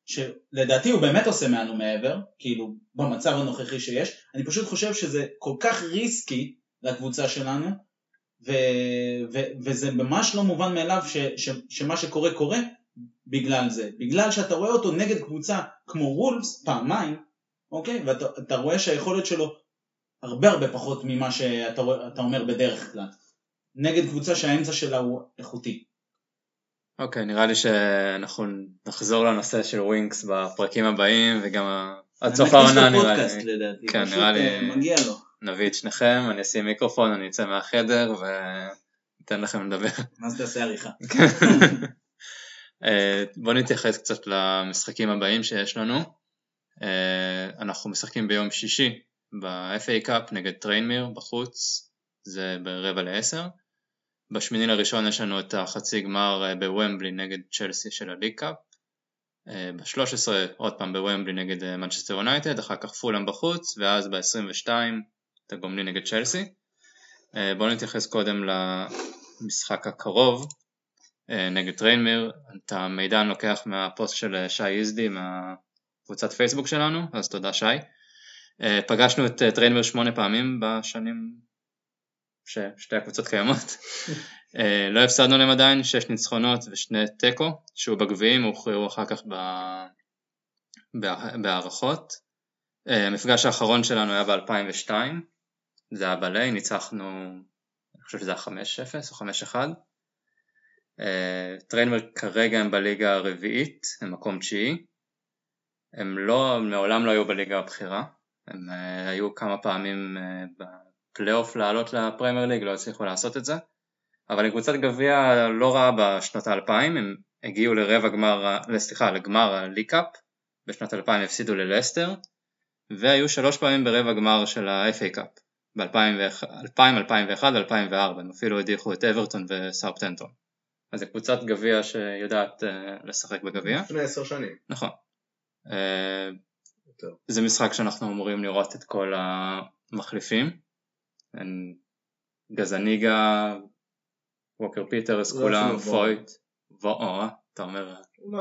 שלדעתי הוא באמת עושה מעל ומעבר, כאילו במצב הנוכחי שיש, אני פשוט חושב שזה כל כך ריסקי לקבוצה שלנו, ו, ו, וזה ממש לא מובן מאליו ש, ש, שמה שקורה קורה בגלל זה, בגלל שאתה רואה אותו נגד קבוצה כמו וולפס פעמיים, אוקיי? ואתה אתה רואה שהיכולת שלו הרבה הרבה פחות ממה שאתה אומר בדרך כלל. נגד קבוצה שהאמצע שלה הוא איכותי. אוקיי, נראה לי שאנחנו נחזור לנושא של ווינקס בפרקים הבאים וגם עד סוף העונה נראה לי. לדעתי. כן, נראה לי- אה, מגיע לו. נביא את שניכם, אני אשים מיקרופון, אני אצא מהחדר וניתן לכם לדבר. אז תעשה עריכה. אה, בואו נתייחס קצת למשחקים הבאים שיש לנו. אה, אנחנו משחקים ביום שישי ב- FA Cup נגד טריינמיר בחוץ, זה ברבע לעשר. בשמיני לראשון יש לנו את החצי גמר אה, בוומבלי נגד צ'לסי של ה League Cup. אה, ב-13 עוד פעם בוומבלי נגד אה, מנצ'סטר יונייטד, אחר כך פולאם בחוץ, ואז ב-22 את הגומלין נגד צ'לסי. בואו נתייחס קודם למשחק הקרוב נגד טריינמיר, את המידע אני לוקח מהפוסט של שי איזדי מהקבוצת פייסבוק שלנו, אז תודה שי. פגשנו את טריינמיר שמונה פעמים בשנים ששתי הקבוצות קיימות. אה, לא הפסדנו להם עדיין, שש ניצחונות ושני תיקו, שהוא בגביעים, הוכרעו אחר כך ב... בה- בהארכות. אה, המפגש האחרון שלנו היה ב-2002, זה היה בליין, ניצחנו, אני חושב שזה היה 5-0 או 5-1. אה, טריינמר כרגע הם בליגה הרביעית, הם מקום תשיעי. הם לא, מעולם לא היו בליגה הבכירה. הם היו כמה פעמים בפלייאוף לעלות לפרמייר ליג, לא הצליחו לעשות את זה. אבל הם קבוצת גביע לא רעה בשנות האלפיים, הם הגיעו לרבע גמר, סליחה, לגמר ה League Cup, בשנת 2000 הפסידו ללסטר, והיו שלוש פעמים ברבע גמר של ה- FA Cup, ב-2000, 2001 ו-2004, הם אפילו הדיחו את אברטון וסאות'המפטון. אז זו קבוצת גביע שיודעת אה, לשחק בגביע. לפני עשר שנים. נכון. יותר. זה משחק שאנחנו אמורים לראות את כל המחליפים. גזניגה, ווקר פיטרס, לא כולם. פויט, וואו, אתה אומר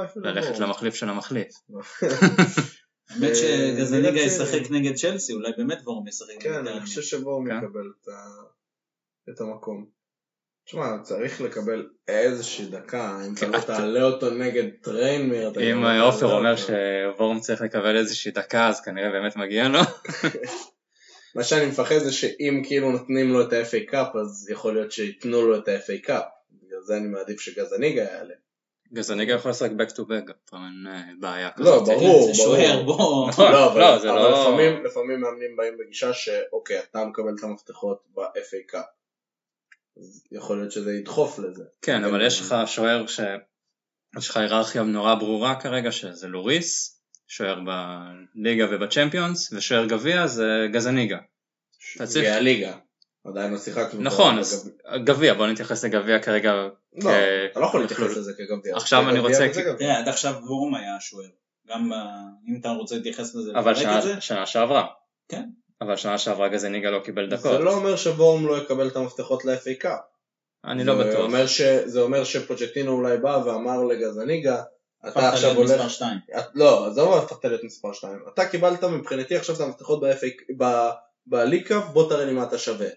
אפילו ללכת לא. למחליף של המחליף. האמת אה, שגזניגה ישחק. נגד צ'לסי, אולי באמת וורם ישחק כן, אני. חושב שבואו כן. מקבל את המקום. תשמע, צריך לקבל איזושהי דקה, אם אתה כן, לא אתה- תעלה אותו נגד טריינמר, אם לא עופר אותו. אומר שוורם צריך לקבל איזושהי דקה אז כנראה באמת מגיע לו. מה שאני מפחד זה שאם כאילו נותנים לו את ה- FA Cup, אז יכול להיות שייתנו לו את ה- FA Cup. בגלל זה אני מעדיף שגזניגה יעלה. גזניגה יכול לשחק back to back, פה אין אה, בעיה כזאת. לא, ברור, זה שוער. בוא. נכון, לא, אבל, לא, לא- לפעמים, לפעמים מאמנים באים בגישה שאוקיי, אתה מקבל את המפתחות ב- FA Cup. אז יכול להיות שזה ידחוף לזה. כן, אבל יש לך שוער ש... יש לך היררכיה נורא ברורה כרגע שזה לוריס, שוער בליגה ובצ'מפיונס, ושוער גביע זה גזניגה. צריך- גביע הליגה. עדיין לא שיחקנו. נכון. אז גביע, בוא נתייחס לגביע כרגע. לא, אתה לא יכול להתייחס. לזה כגביע. עכשיו זה אני רוצה-. תראה, עד עכשיו וורם היה השוער. גם ב- אם אתה רוצה להתייחס לזה, אבל שנה- זה, שעברה. כן. אבל שנה שעברה גזניגה לא קיבל זה דקות. לא אומר שוורם לא יקבל את המפתחות ל-FA קאפ. אני לא זה בטוח. אומר ש- זה אומר שפוצ'טינו אולי בא ואמר לגזניגה, אתה הפכת עכשיו להיות מספר הולך... 2. את- לא, עזוב הפכת להיות מספר 2. אתה קיבלת מבחינתי עכשיו את המפתחות ב-FA ב- ב League Cup, בוא תראה לי מה אתה שווה.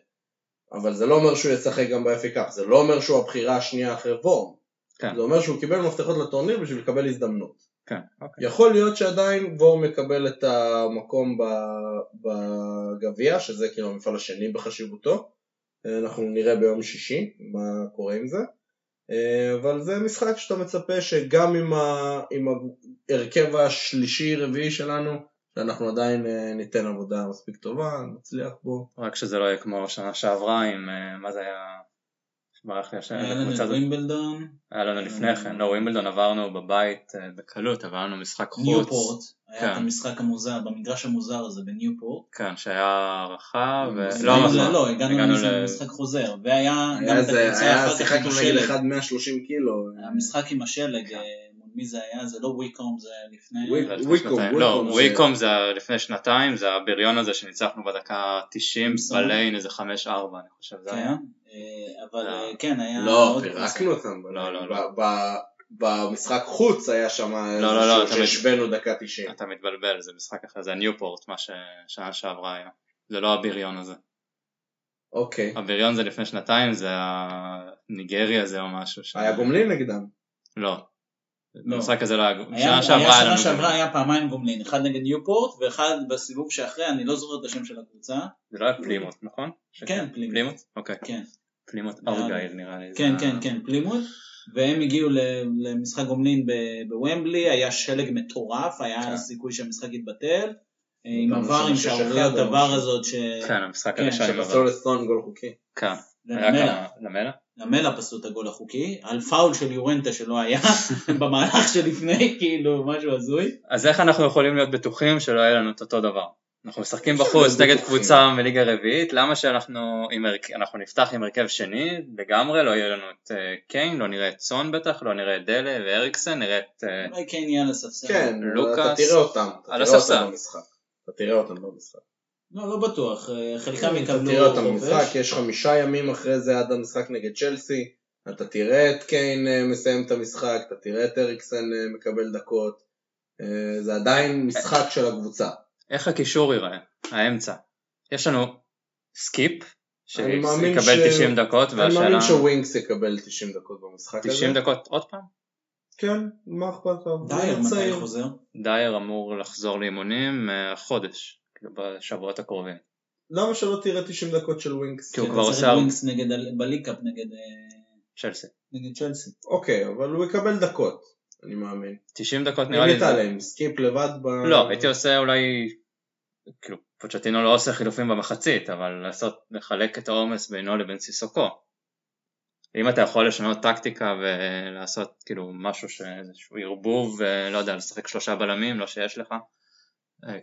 אבל זה לא אומר שהוא ישחק גם ב- FA Cup, זה לא אומר שהוא הבחירה השנייה אחרי וורם. כן. זה אומר שהוא קיבל מפתחות לטורניר בשביל לקבל הזדמנות. כן, אוקיי. יכול להיות שעדיין וורם יקבל את המקום בגביע, שזה כאילו המפעל השני בחשיבותו. אנחנו נראה ביום שישי מה קורה עם זה. אה, אבל זה משחק שאתה מצפה שגם עם, ההרכב השלישי-רביעי שלנו, שאנחנו עדיין אה, ניתן עבודה מספיק טובה, נצליח בו. רק שזה לא יהיה כמו שנה שעברה עם, אה, מה זה היה? ברח לי השם. היה לנו את. ווימבלדון, היה לנו לפני כן, לא ווימבלדון עברנו בבית אה, בקלות, אבל היה לנו משחק חוץ. ניופורט, היה כן. את המשחק המוזר, במגרש המוזר הזה בניופורט. כן, שהיה הערכה, ו... הגענו לא הגענו הערכה. ל- לא, הגענו למשחק- חוזר, והיה גם היה, את הקבוצה היה אחר כך שיחקנו עם נגד השלג. אחד 130 קילו. המשחק עם השלג, אה, מי זה היה? זה לא וויקום, זה לפני... וויקום. לא, וויקום זה- לפני שנתיים, זה הבריון הזה שניצחנו בדקה 90 סון. בליין, איזה 5-4 אני חושב, זה כן, היה. אה, אבל. אה, כן, היה... לא, פירקנו אותם. לא, לא, לא. ב- ב- במשחק חוץ היה שם לא, לא, לא, שהשווינו דקה 90. אתה מתבלבל, זה משחק אחר, זה הניופורט, מה ששנה שעברה היה. זה לא הבריון הזה. אוקיי. הבריון זה לפני שנתיים, זה הניגרי הזה או משהו. ש- היה גומלין נגדם. לא. לא. במשחק הזה לא היה... היה, שנה שעברה היה היה שנה לנו... שעברה גומלין. היה פעמיים גומלין, אחד נגד ניופורט ואחד בסיבוב שאחרי, אני לא זוכר את השם של הקבוצה. זה לא היה פלימוט, נכון? כן, פלימוט. פלימוט? אוקיי. כן. פלימוט ארגייל נראה לי. כן, ה- כן, כן, פלימוט. והם הגיעו ל- למשחק גומלין ב- בוומבלי, היה שלג מטורף, היה כן. סיכוי שהמשחק יתבטל. אה, עם עבר, עם עבר משהו. הזאת, ש... כן, המשחק כן, הראשון עבר. לסטון גול חוקי. כן. היה למלה. פסלו את הגול החוקי, על פאול של יורנטה שלא היה, במהלך שלפני, כאילו, משהו הזוי. אז איך אנחנו יכולים להיות בטוחים שלא יהיה לנו את אותו דבר? אנחנו משחקים בחוץ נגד. קבוצה מליגה רביעית, למה שאנחנו עם הרכ- אנחנו נפתח עם הרכב שני לגמרי, לא יהיה לנו את אה, קיין, לא נראה את סון בטח, לא נראה את דלה ואריקסן, נראה את... אה, אולי כן יהיה על הספסל. כן, לוקאס. אתה תראה אותם. אתה תראה. אותם במשחק. אתה תראה אותם במשחק. לא, לא בטוח, אה, חלקם אתה יקבלו תראה אותם במשחק, חופש. יש חמישה ימים אחרי זה עד המשחק נגד צ'לסי. אתה תראה את קיין אה, מסיים את המשחק, אתה תראה את אריקסן אה, מקבל דקות. זה עדיין משחק של הקבוצה. איך הקישור ייראה, האמצע. יש לנו סקיפ, שיקבל ש- 90 דקות, אני מאמין והשאלה... שווינקס יקבל 90 דקות במשחק הזה. 90 דקות עוד פעם? כן, מה אכפת לך? דייר מתי. חוזר? דייר אמור לחזור לאימונים החודש, כאילו בשבועות הקרובים. למה שלא תראה 90 דקות של ווינקס? כי הוא כן, כבר עושה ווינקס נגד ב League Cup נגד אה, צ'לסי. נגד צ'לסי. אוקיי, אבל הוא יקבל דקות, אני מאמין. 90 דקות נראה לי... זה- נתעלם, סקיפ לבד ב... לא, הייתי עושה אולי, כאילו, פוצ'טינו לא עושה חילופים במחצית, אבל לעשות, לחלק את העומס בינו לבין סיסוקו. אם אתה יכול לשנות טקטיקה ולעשות כאילו משהו שאיזשהו ערבוב, אה, לא יודע, לשחק שלושה בלמים, לא שיש לך,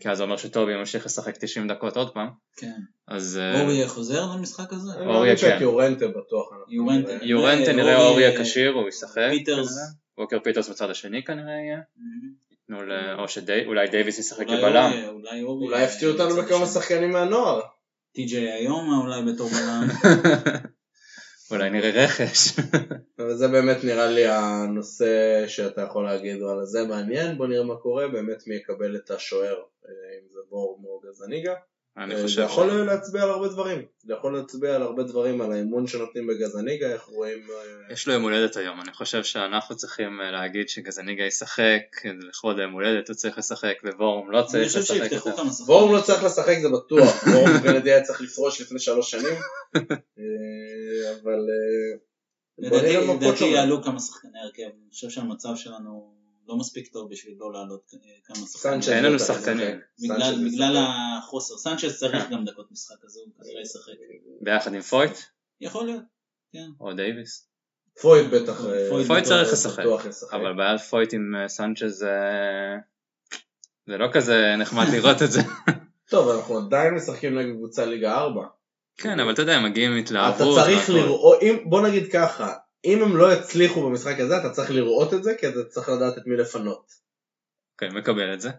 כי אז זה אומר שטובי ממשיך לשחק 90 דקות עוד פעם, כן. אז אה, אוריה חוזר למשחק הזה? אוריה, כן. שיורנטה בטוח. אנחנו יורנטה. יורנטה נראה אורי, אוריה כשיר, הוא ישחק, פיטרס. ווקר פיטרס בצד השני כנראה יהיה. ייתנו ל- או שאולי דייוויס ישחק כבלם, אולי אוריה. אולי יפתיעו אותנו בכמה. שחקנים מהנוער. טי.ג'יי היום אולי בתור בלם. אולי נראה רכש. אבל זה באמת נראה לי הנושא שאתה יכול להגיד, וואלה זה מעניין, בוא נראה מה קורה, באמת מי יקבל את השוער, אה, אם זה בורם או גזניגה. אני אה, זה חושב יכול ש- להצביע על הרבה דברים, זה יכול להצביע על הרבה דברים, על האמון שנותנים בגזניגה, איך רואים... אה, יש לו יום הולדת היום, אני חושב שאנחנו צריכים אה, להגיד שגזניגה ישחק, לכבוד היום הולדת הוא צריך לשחק, ובורום לא אני צריך חושב לשחק שיפתחו יותר. כמה שחקנים. וורם לא צריך לשחק זה בטוח, וורם גנדי היה צריך לפרוש לפני שלוש שנים, אבל לדעתי. יעלו כמה שחקני הרכב, אני חושב שהמצב שלנו לא מספיק טוב בשביל לא לעלות אה, כמה שחקנים. אין לנו שחקנים. ישחק. בגלל-. החוסר. סנצ'ס צריך גם דקות משחק אז הוא כנראה ישחק. ביחד עם פויט יכול להיות. או דייוויס. פויט בטח, אה, פויט פויט צריך לשחק. אבל בעיית פויט עם אה, סנצ'ז זה... זה לא כזה נחמד לראות את זה. טוב, אנחנו עדיין משחקים נגד קבוצה ליגה 4. כן, אבל אתה יודע, הם מגיעים עם אתה התלהבות. צריך. לראות, בוא נגיד ככה, אם הם לא יצליחו במשחק הזה, אתה צריך לראות את זה, כי אתה צריך לדעת את מי לפנות. אוקיי, מקבל את זה.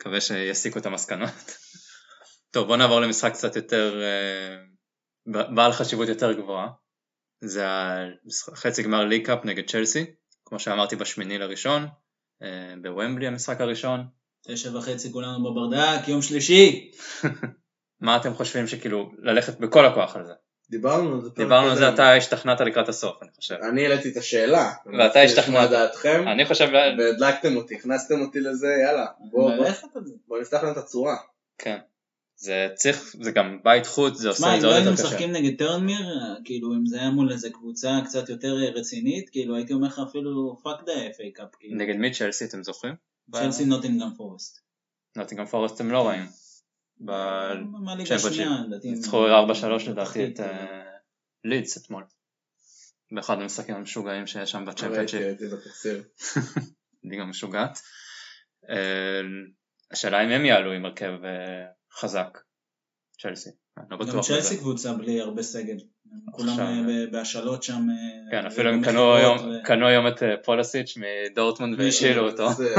מקווה שיסיקו את המסקנות. טוב, בוא נעבור למשחק קצת יותר... אה, בעל חשיבות יותר גבוהה. זה החצי גמר ליג קאפ נגד צ'לסי, כמו שאמרתי בשמיני לראשון, אה, בוומבלי המשחק הראשון. תשע וחצי כולנו בברדק, יום שלישי. מה אתם חושבים שכאילו ללכת בכל הכוח על זה? דיברנו על זה. דיברנו על זה. אתה השתכנעת לקראת הסוף, אני חושב. אני העליתי את השאלה. ואתה אני השתכנעת. את דעתכם, אני חושב, והדלקתם אותי, הכנסתם אותי לזה, יאללה, בוא, בוא, ללכת על זה. בוא נפתח להם את הצורה. כן. זה צריך, זה גם בית חוץ, זה עושה את אם זה לא עוד היינו יותר קשה. משחקים נגד טרנמיר, כאילו אם זה היה מול איזה קבוצה קצת יותר רצינית, כאילו הייתי אומר לך אפילו fuck the FA Cup. נגד מי צ'לסי אתם זוכרים? צ'לסי נוטינגאם פורסט. נוטינגהאם פורסט הם לא רעים. ניצחו 4-3 לדעתי את אה, לידס אתמול. באחד המשחקים המשוגעים שיש שם בצ'מפיונשיפ. בתקציר. ליגה משוגעת. אה, השאלה אם הם יעלו עם הרכב אה, חזק. צ'לסי. אני לא גם צ'לסי. קבוצה בלי הרבה סגל. כולם ב- בהשאלות שם. כן, אפילו הם קנו היום- את פולסיץ' מדורטמונד והשאילו אותו. זה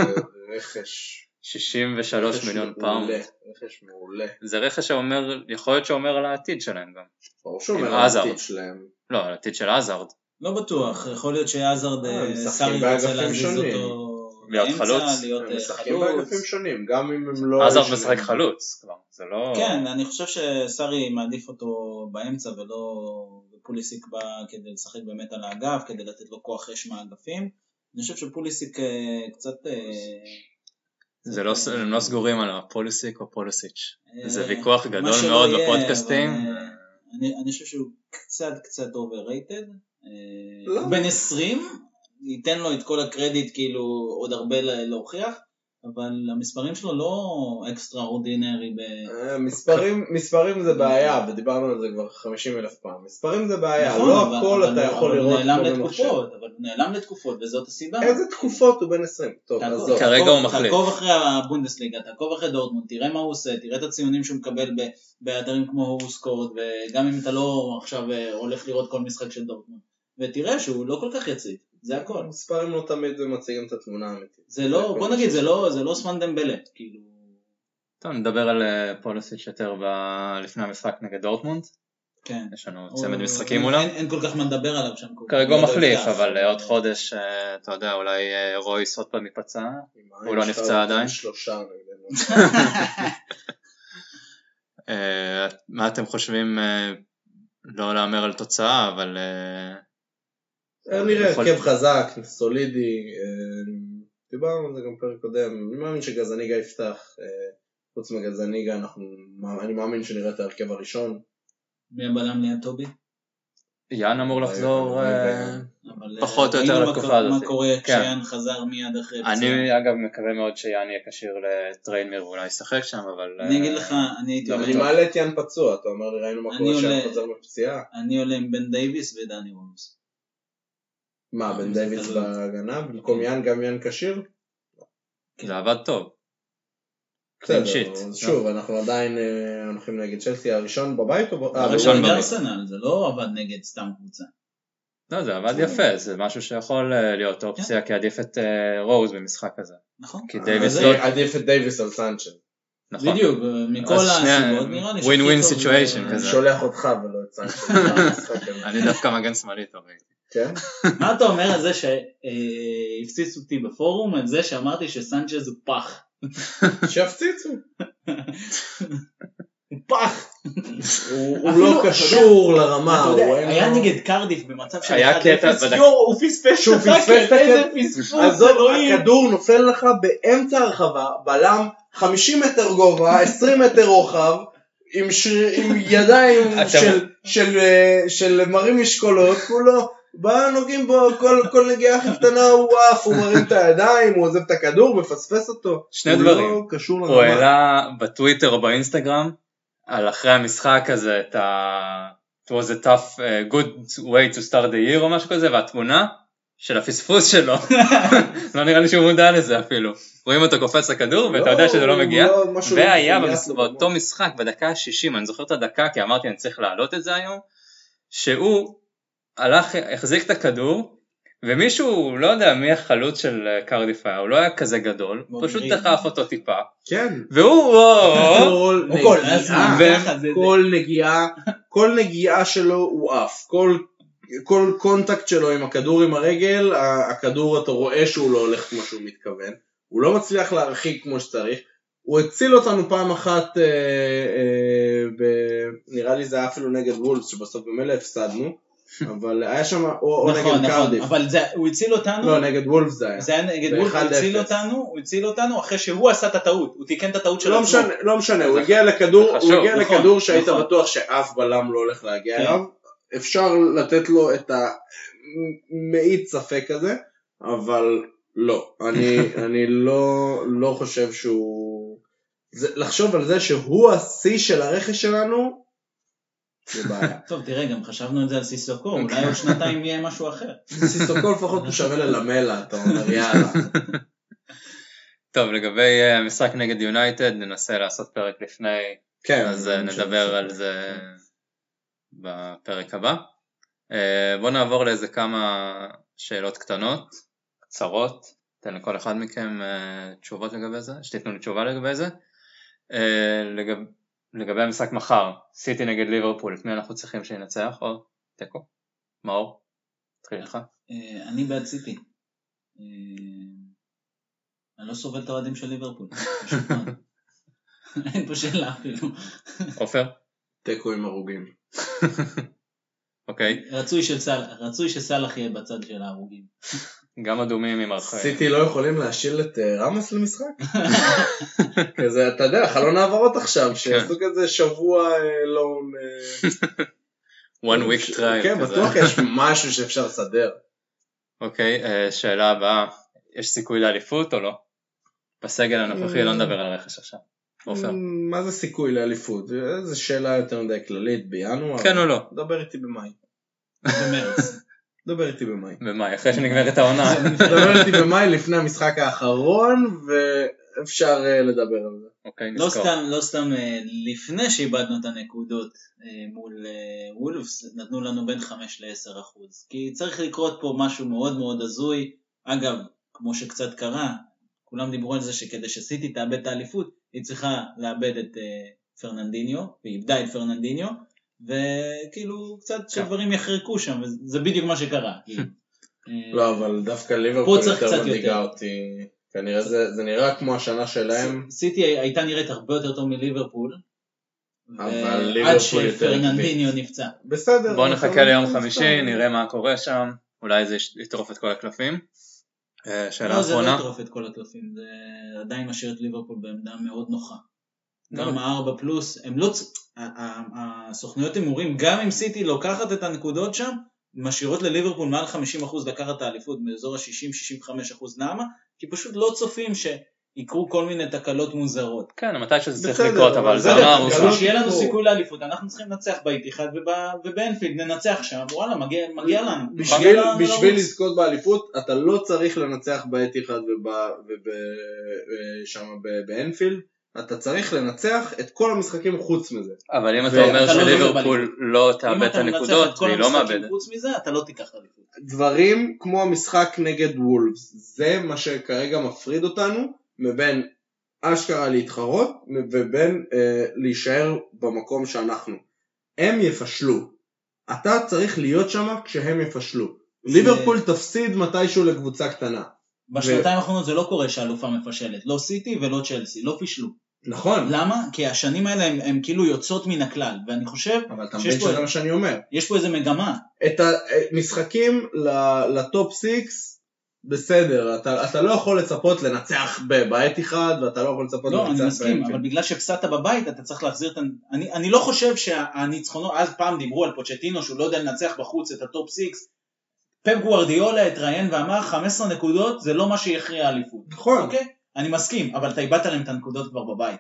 רכש 63 רכש מיליון פאונד. רכש מעולה. זה רכש שאומר, יכול להיות שאומר על העתיד שלהם גם. ברור שהוא אומר על. העתיד שלהם. לא, על העתיד של עזארד. לא בטוח, יכול להיות שעזארד, אה, אה, סארי רוצה להזיז. אותו להיות חלוץ. להיות הם אה, משחקים. באגפים שונים, גם אם הם לא... ישנים. משחק חלוץ כבר, זה לא... כן, אני חושב שסארי מעדיף אותו באמצע ולא ופוליסיק בא כדי לשחק באמת על האגף, כדי לתת לו כוח אש מהאגפים. אני חושב שפוליסיק אה, קצת... זה לא, הם לא סגורים על הפוליסיק או פוליסיץ'. זה אה, ויכוח מה גדול מאוד יהיה, בפודקאסטים. אבל, אה, אני, אני חושב שהוא קצת קצת overrated. אה, לא. הוא בן 20, ניתן לו את כל הקרדיט כאילו עוד הרבה לה- להוכיח, אבל המספרים שלו לא אקסטרה אורדינרי ב... אה, מספרים, מספרים זה בעיה, ודיברנו על זה כבר 50 אלף פעם. מספרים זה בעיה, נכון, לא אבל- הכל אבל- אתה יכול אבל הוא לראות נעלם. לתקופות, אבל הוא נעלם לתקופות, וזאת הסיבה. איזה תקופות הוא בן 20? טוב, תעקוב- עזוב. כרגע תעקוב- הוא מחליף. תעקוב אחרי הבונדסליגה, תעקוב אחרי דורטמונד, תראה מה הוא עושה, תראה את הציונים שהוא מקבל ב- באתרים כמו הורסקורד, וגם אם אתה לא עכשיו אה, הולך לראות כל משחק של דורטמונד, ותראה שהוא לא כל כך יציב, זה הכל. מספרים לא תמיד מציגים את התמונה האמיתית. זה לא, בוא נגיד, זה לא, זה לא סמן דמבלה, כאילו, טוב, נדבר על אה, פוליסיץ' יותר ב- לפני המשחק נגד דורטמונד. כן. יש לנו צמד משחקים אין- מולם. אין- אין כל כך מה לדבר עליו שם. כרגע הוא לא מחליף, יפתח. אבל אה, עוד חודש, אה, אתה יודע, אולי אה, רויס עוד פעם ייפצע. הוא לא נפצע עדיין? שלושה. אה, מה אתם חושבים, אה, לא להמר על תוצאה, אבל אה, אה, נראה יכול- הרכב חזק, סולידי, אה, דיברנו על זה גם פרק קודם, אני מאמין שגזניגה יפתח, אה, חוץ מגזניגה אנחנו, אני מאמין שנראה את ההרכב הראשון. מי הבלם ליד טובי? יאן אמור לחזור, אה, אה, פחות או יותר לתקופה קורה- הזאת. מה קורה כן. כשיאן חזר מיד אחרי פציעה. אני אגב מקווה מאוד שיאן יהיה כשיר לטרנמיר ואולי ישחק שם, אבל... אני אה, אגיד לך, אני הייתי לא, אני מעלה את יאן פצוע, אתה אומר לי ראינו מה קורה שם חוזר מפציעה? אני עולה עם בן דייוויס ודני רוז. מה, בן זה דייוויס תלוי. בהגנה? במקום יאן גם יאן כשיר? זה עבד טוב. בסדר, שוב, אנחנו עדיין אה, הולכים נגד צ'לסי הראשון בבית או... אה, הראשון נגד בבית. ארסנל, זה לא עבד נגד סתם קבוצה. לא, זה עבד יפה, זה משהו שיכול אה, להיות אופציה, כי עדיף את אה, רוז במשחק הזה. נכון? כי אה, דייוויס אז לא... עדיף את דייוויס על סנצ'ל. נכון. בדיוק, מכל הסיבות נראה לי situation זה- אני כזה. שולח אותך ולא את הזה. אני דווקא מגן שמאלי טוב. כן? מה אתה אומר על זה שהפציץ אותי בפורום, על זה שאמרתי שסנצ'ז הוא פח. שיפציצו. הוא פח. הוא לא קשור לרמה. היה נגד קרדיף במצב של היה 1-0, קטע הוא פספס את הטאקל, איזה. פספוס, אלוהים. הכדור נופל לך באמצע הרחבה, בלם 50 מטר גובה, 20 מטר רוחב, עם, ש... עם ידיים אתה- של, של, אה, של מרים משקולות, כולו בא נוגעים בו, כל, כל נגיעה הכי קטנה הוא עף, הוא מרים את הידיים, הוא עוזב את הכדור, מפספס אותו. שני הוא דברים. לא קשור הוא לרמה. העלה בטוויטר או באינסטגרם על אחרי המשחק הזה את ה... it was a tough uh, good way to start the year או משהו כזה והתמונה של הפספוס שלו לא נראה לי שהוא מודע לזה אפילו רואים אותו קופץ לכדור ואתה יודע שזה לא הוא מגיע לא- לא והיה באותו. משחק בדקה ה-60 אני זוכר את הדקה כי אמרתי אני צריך להעלות את זה היום שהוא הלך החזיק את הכדור ומישהו לא יודע מי החלוץ של קרדיף היה הוא לא היה כזה גדול פשוט. דחף אותו טיפה. כן. והוא וואו, כל נגיעה, כל נגיעה, כל נגיעה שלו הוא עף, כל, כל contact שלו עם הכדור עם הרגל, הכדור אתה רואה שהוא לא הולך כמו שהוא מתכוון, הוא לא מצליח להרחיק כמו שצריך, הוא הציל אותנו פעם אחת, אה, אה, ב, נראה לי זה היה אפילו נגד וולס שבסוף במילא הפסדנו, אבל היה שם, או, או נכון, נגד נכון, קרדיף, אבל זה- הוא הציל אותנו, לא נגד וולס זה היה, זה היה נגד וולפס, הוא ב- 1-0. הציל אותנו, הוא הציל אותנו אחרי שהוא עשה את הטעות, הוא תיקן את הטעות של לא עצמו. משנה, לא משנה, הוא הגיע לכדור, הוא הגיע נכון, לכדור שהיית נכון. בטוח שאף בלם לא הולך להגיע כן. אליו, אפשר לתת לו את המאית ספק הזה, אבל לא, אני, אני לא, לא חושב שהוא, זה, לחשוב על זה שהוא השיא של הרכש שלנו, זה בעיה. טוב, תראה, גם חשבנו את זה על סיסוקו, אולי עוד שנתיים יהיה משהו אחר. סיסוקו לפחות הוא שווה ללמלה, אתה אומר יאללה. טוב לגבי אה, המשחק נגד יונייטד ננסה לעשות פרק לפני כן, אז אה, נדבר. על זה בפרק הבא. אה, בואו נעבור לאיזה כמה שאלות קטנות, קצרות, אתן לכל אחד מכם תשובות לגבי זה, שתיתנו לי תשובה לגבי זה. לגב, לגבי המשחק מחר, סיטי נגד ליברפול, את מי אנחנו צריכים שינצח או תיקו? מאור? נתחיל איתך. אה, אני בעד סיטי. אה, אני לא סובל את האוהדים של ליברפול. אין פה שאלה אפילו. עופר? תיקו עם הרוגים. אוקיי, רצוי שסאלח יהיה בצד של ההרוגים. גם אדומים עם ערכים. סיטי לא יכולים להשיל את אה, רמוס למשחק? כזה, אתה יודע, חלון העברות עכשיו, שיעשו כזה שבוע אה, לון... אה, one week trial. כן. בטוח יש משהו שאפשר לסדר. אוקיי, אה, שאלה הבאה, יש סיכוי לאליפות או לא? בסגל הנוכחי לא נדבר על רכש עכשיו. עופר. מה זה סיכוי לאליפות? זו שאלה יותר מדי כללית בינואר. כן או לא? דבר איתי במאי. במרץ. דבר איתי במאי. במאי, אחרי שנגמרת העונה. דבר איתי במאי לפני המשחק האחרון, ואפשר אה, לדבר על זה. אוקיי, לא נזכור. סתם, לא סתם אה, לפני שאיבדנו את הנקודות אה, מול וולפס, נתנו לנו בין 5 ל-10 אחוז. כי צריך לקרות פה משהו מאוד מאוד הזוי. אגב, כמו שקצת קרה, כולם דיברו על זה שכדי שסיטי תאבד את האליפות, היא צריכה לאבד את פרננדיניו, והיא איבדה את פרננדיניו, וכאילו קצת שדברים יחרקו שם, וזה בדיוק מה שקרה. כאילו. אה, לא, אבל דווקא ליברפול יותר קצת מדאיגה. אותי. כנראה זה זה נראה כמו השנה שלהם. סיטי הייתה נראית הרבה יותר טוב מליברפול, אבל ליברפול יותר שפרננדיניו נפצע. בסדר. בואו נחכה ליום זה חמישי. נראה מה קורה שם, אולי זה יטרוף את כל הקלפים. אה, שאלה לא, זה לא אחרונה, יטרוף את כל הקלפים, זה עדיין משאיר את ליברפול בעמדה מאוד נוחה. לא. גם הארבע פלוס, הם לא, הסוכנויות הימורים, גם אם סיטי לוקחת את הנקודות שם, משאירות לליברפול מעל 50% לקחת את האליפות באזור ה-60-65% למה? כי פשוט לא צופים שיקרו כל מיני תקלות מוזרות. כן, מתישהו זה צריך לקרות, אבל זה ארוכה. בשביל שיהיה לנו יקרו. סיכוי לאליפות, אנחנו צריכים לנצח באיתיחד וב- ובאנפילד, ננצח שם, וואלה, מגיע לנו. בשביל. לזכות באליפות אתה לא צריך לנצח באתיחד ושם באנפילד, אתה צריך לנצח את כל המשחקים חוץ מזה. אבל אם אתה אומר לא שליברפול לא אם תאבד את אתה מנצח הנקודות, את כל לא המשחקים מאבדת. חוץ מזה, אתה לא תיקח את האליפות. דברים כמו המשחק נגד וולפס, זה מה שכרגע מפריד אותנו מבין אשכרה להתחרות ובין אה, להישאר במקום שאנחנו. הם יפשלו. אתה צריך להיות שם כשהם יפשלו. ליברפול תפסיד מתישהו לקבוצה קטנה. בשנתיים האחרונות זה לא קורה שהאלופה מפשלת, לא סיטי ולא צ'לסי, לא פישלו. נכון. למה? כי השנים האלה הם, הם כאילו יוצאות מן הכלל, ואני חושב אבל אתה מבין שזה מה שאני אומר. יש פה איזה מגמה. את המשחקים לטופ סיקס, בסדר, אתה, אתה לא יכול לצפות לנצח ב- בעת אחד, ואתה לא יכול לצפות לא, לנצח אני מסכים, באנפילד. אבל בגלל שהפסדת בבית אתה צריך להחזיר את ה... אני, אני לא חושב שהניצחונות, אז פעם דיברו על פוצ'טינו שהוא לא יודע לנצח בחוץ את ה top six. פפ גוורדיולה התראיין ואמר 15 נקודות זה לא מה שיכריע אליפות. נכון, אוקיי? אני מסכים, אבל אתה איבדת להם את הנקודות כבר בבית.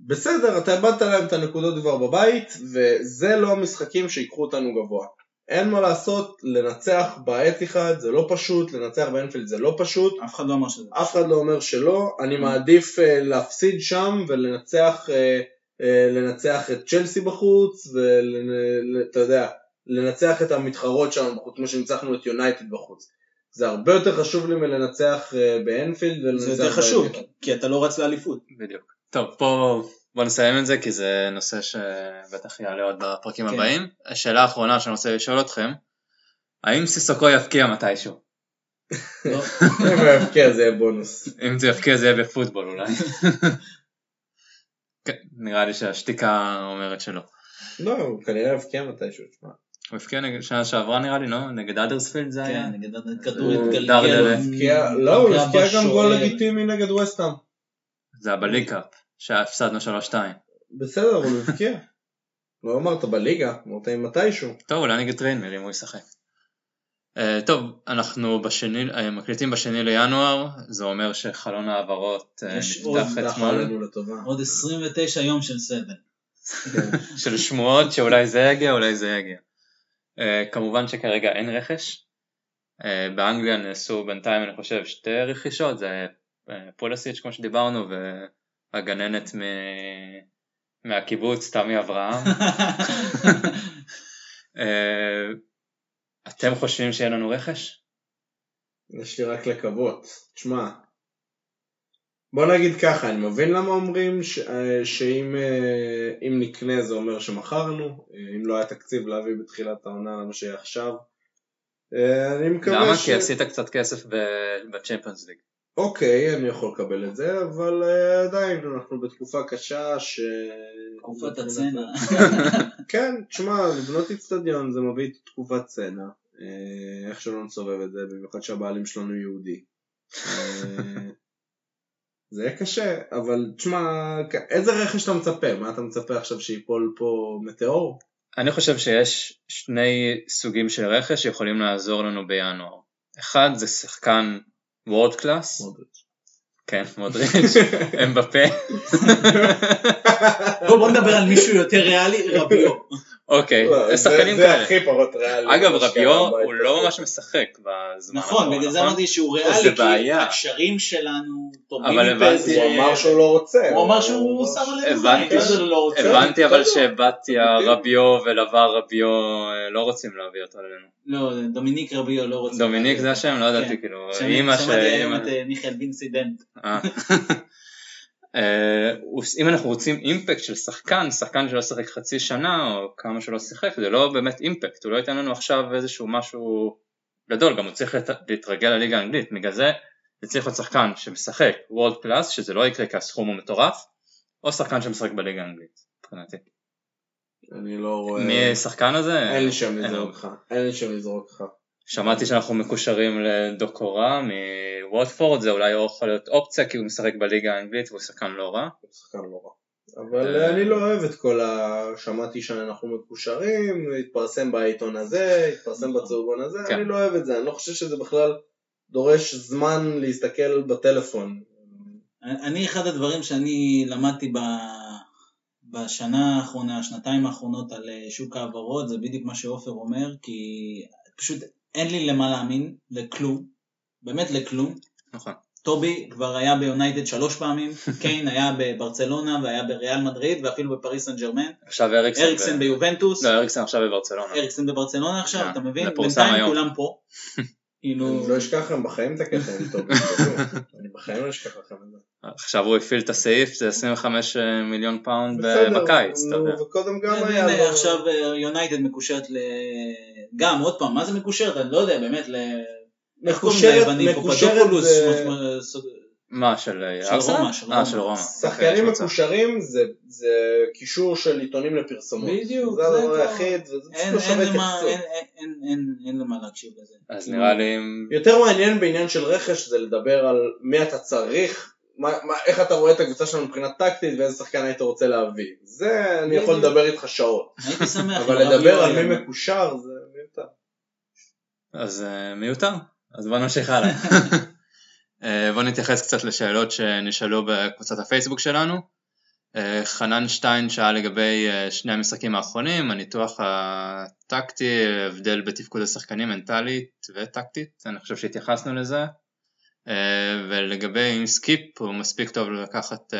בסדר, אתה איבדת להם את הנקודות כבר בבית, וזה לא המשחקים שיקחו אותנו גבוה. אין מה לעשות, לנצח באתיחאד זה לא פשוט, לנצח באנפילד זה לא פשוט, אף אחד לא אמר שזה. אף אחד לא אומר שלא, אני מעדיף אה, להפסיד שם ולנצח אה, אה, לנצח את צ'לסי בחוץ, ואתה יודע, לנצח את המתחרות שם בחוץ, כמו שניצחנו את יונייטד בחוץ. זה הרבה יותר חשוב לי מלנצח אה, באנפילד ולנצח זה יותר חשוב, באנפילד. כי אתה לא רץ לאליפות. בדיוק. טוב, פה בוא נסיים את זה כי זה נושא שבטח יעלה עוד בפרקים כן. הבאים. השאלה האחרונה שאני רוצה לשאול אתכם, האם סיסוקו יפקיע מתישהו? אם הוא יבקיע זה יהיה בונוס. אם זה יפקיע זה יהיה בפוטבול אולי. כן, נראה לי שהשתיקה אומרת שלא. לא, הוא כנראה יבקיע מתישהו, תשמע. הוא הבקיע נגד שנה שעברה נראה לי, לא? נגד האדרספילד זה היה? כן, נגד הכדור הוא התגלגל. דרדלה. הבקיע- לא, הוא הבקיע גם גול. לגיטימי נגד ווסטהאם. זה היה בליג קאפ, שהפסדנו 3-2. בסדר, הוא הבקיע. לא אמרת בליגה, אמרת אם מתישהו. טוב, אולי נגד טרנמיר אם הוא ישחק. Uh, טוב, אנחנו בשני, uh, מקליטים בשני לינואר, זה אומר שחלון ההעברות uh, עוד נפתח דחה אתמול. עוד 29 יום של סבל. של שמועות שאולי זה יגיע, אולי זה יגיע. Uh, כמובן שכרגע אין רכש. Uh, באנגליה נעשו בינתיים אני חושב שתי רכישות, זה uh, פולסיץ' כמו שדיברנו והגננת מ... מהקיבוץ תמי אברהם. uh, אתם חושבים שיהיה לנו רכש? יש לי רק לקוות. תשמע, בוא נגיד ככה, אני מבין למה אומרים ש... אה, שאם אה, אם נקנה זה אומר שמכרנו, אה, אם לא היה תקציב להביא בתחילת העונה למה שיהיה עכשיו. אני מקווה למה? ש... כי עשית קצת כסף בצ'מפיונס ליג. אוקיי, אני יכול לקבל את זה, אבל עדיין אנחנו בתקופה קשה ש... תקופת הצנע. כן, תשמע, לבנות איצטדיון זה מביא תקופת צנע. איך שלא נסובב את זה, במיוחד שהבעלים שלנו יהודי. זה יהיה קשה, אבל תשמע, איזה רכש אתה מצפה? מה אתה מצפה עכשיו שיפול פה מטאור? אני חושב שיש שני סוגים של רכש שיכולים לעזור לנו בינואר. אחד זה שחקן וורד קלאס, כן, מודריץ', אמבפה, בוא נדבר על מישהו יותר ריאלי, רביו. אוקיי, לא, זה זה- שחקנים זה כאלה. הכי פחות ריאלי. אגב, רביו הוא לא. ממש משחק בזמן נכון, בגלל זה נכון? אמרתי שהוא זה ריאלי, כי. הקשרים שלנו טובים אבל הבנתי- הוא אמר שהוא לא רוצה. הוא אמר שהוא שם עלינו הבנתי זה לא? הבנתי אבל. שבתיה, רביו ולבר רביו אה, לא רוצים להביא אותו אלינו. לא, דומיניק רביו לא רוצה. דומיניק זה השם? לא ידעתי כן. כאילו, שמעתי אימא ש... שמעתי היום את אה, מיכאל וינסינדנט. אה. אם אנחנו רוצים אימפקט של שחקן, שחקן שלא שיחק חצי שנה או כמה שלא שיחק, זה לא באמת אימפקט, הוא לא ייתן לנו עכשיו איזשהו משהו גדול, גם הוא צריך לת- להתרגל לליגה האנגלית, בגלל זה זה צריך להיות שחקן שמשחק וורד קלאס, שזה לא יקרה כי הסכום הוא מטורף, או שחקן שמשחק בליגה האנגלית, מבחינתי. אני לא רואה... מי השחקן הזה? אין לי שם לזרוק לך. אין לי שם לזרוק לך. שמעתי שאנחנו מקושרים לדוקורה מווטפורד, זה אולי יכול להיות אופציה כי הוא משחק בליגה האנגלית והוא שחקן לא רע. הוא שחקן לא רע. אבל אה, אני לא אוהב את כל ה... שמעתי שאנחנו מקושרים, התפרסם בעיתון הזה, התפרסם נכון. בצהובון הזה, כן. אני לא אוהב את זה, אני לא חושב שזה בכלל דורש זמן להסתכל בטלפון. אני אחד הדברים שאני למדתי ב... בשנה האחרונה, השנתיים האחרונות על אה, שוק ההעברות, זה בדיוק מה שעופר אומר, כי פשוט אין לי למה להאמין, לכלום, באמת לכלום. נכון. טובי כבר היה ביונייטד שלוש פעמים, קיין היה בברצלונה והיה בריאל מדריד ואפילו בפריס סן ג'רמן, עכשיו אריקסן. אריקסן ב- ביובנטוס, לא, אריקסן עכשיו בברצלונה. אריקסן בברצלונה עכשיו, כן, אתה מבין? בינתיים היום. כולם פה. כאילו, אני לא אשכח לכם בחיים את הקטע עם טובי. אני בחיים לא אשכח לכם את זה. עכשיו הוא הפעיל את הסעיף, זה 25 מיליון פאונד בסדר, בקיץ, אתה יודע. וקודם גם הנה, היה לו... עכשיו יונייטד מקושרת ל... גם, עוד פעם, מה זה מקושרת? אני לא יודע, באמת, ל... מקושרת-? מקושרת מה, של של ארסנל? רומא, של אה, רומא. של רומא. שחקנים אוקיי. מקושרים זה- זה קישור של עיתונים לפרסומות. בדיוק, זה הדבר היחיד, זה פשוט אין- לא אין שווה למה- התייחסות. אין- למה להקשיב לזה. אז נראה לי... יותר מעניין בעניין של רכש זה לדבר על מי אתה צריך, מה, מה, איך אתה רואה את הקבוצה שלנו מבחינה טקטית ואיזה שחקן היית רוצה להביא. זה אני יכול. לדבר איתך שעות. הייתי שמח. אבל לדבר על מי מקושר זה מיותר. אז אה, מיותר, אז בוא נמשיך הלאה. אה, בוא נתייחס קצת לשאלות שנשאלו בקבוצת הפייסבוק שלנו. אה, חנן שטיין שאל לגבי אה, שני המשחקים האחרונים, הניתוח הטקטי, הבדל בתפקוד השחקנים מנטלית וטקטית, אני חושב שהתייחסנו לזה. ולגבי אם סקיפ הוא מספיק טוב לקחת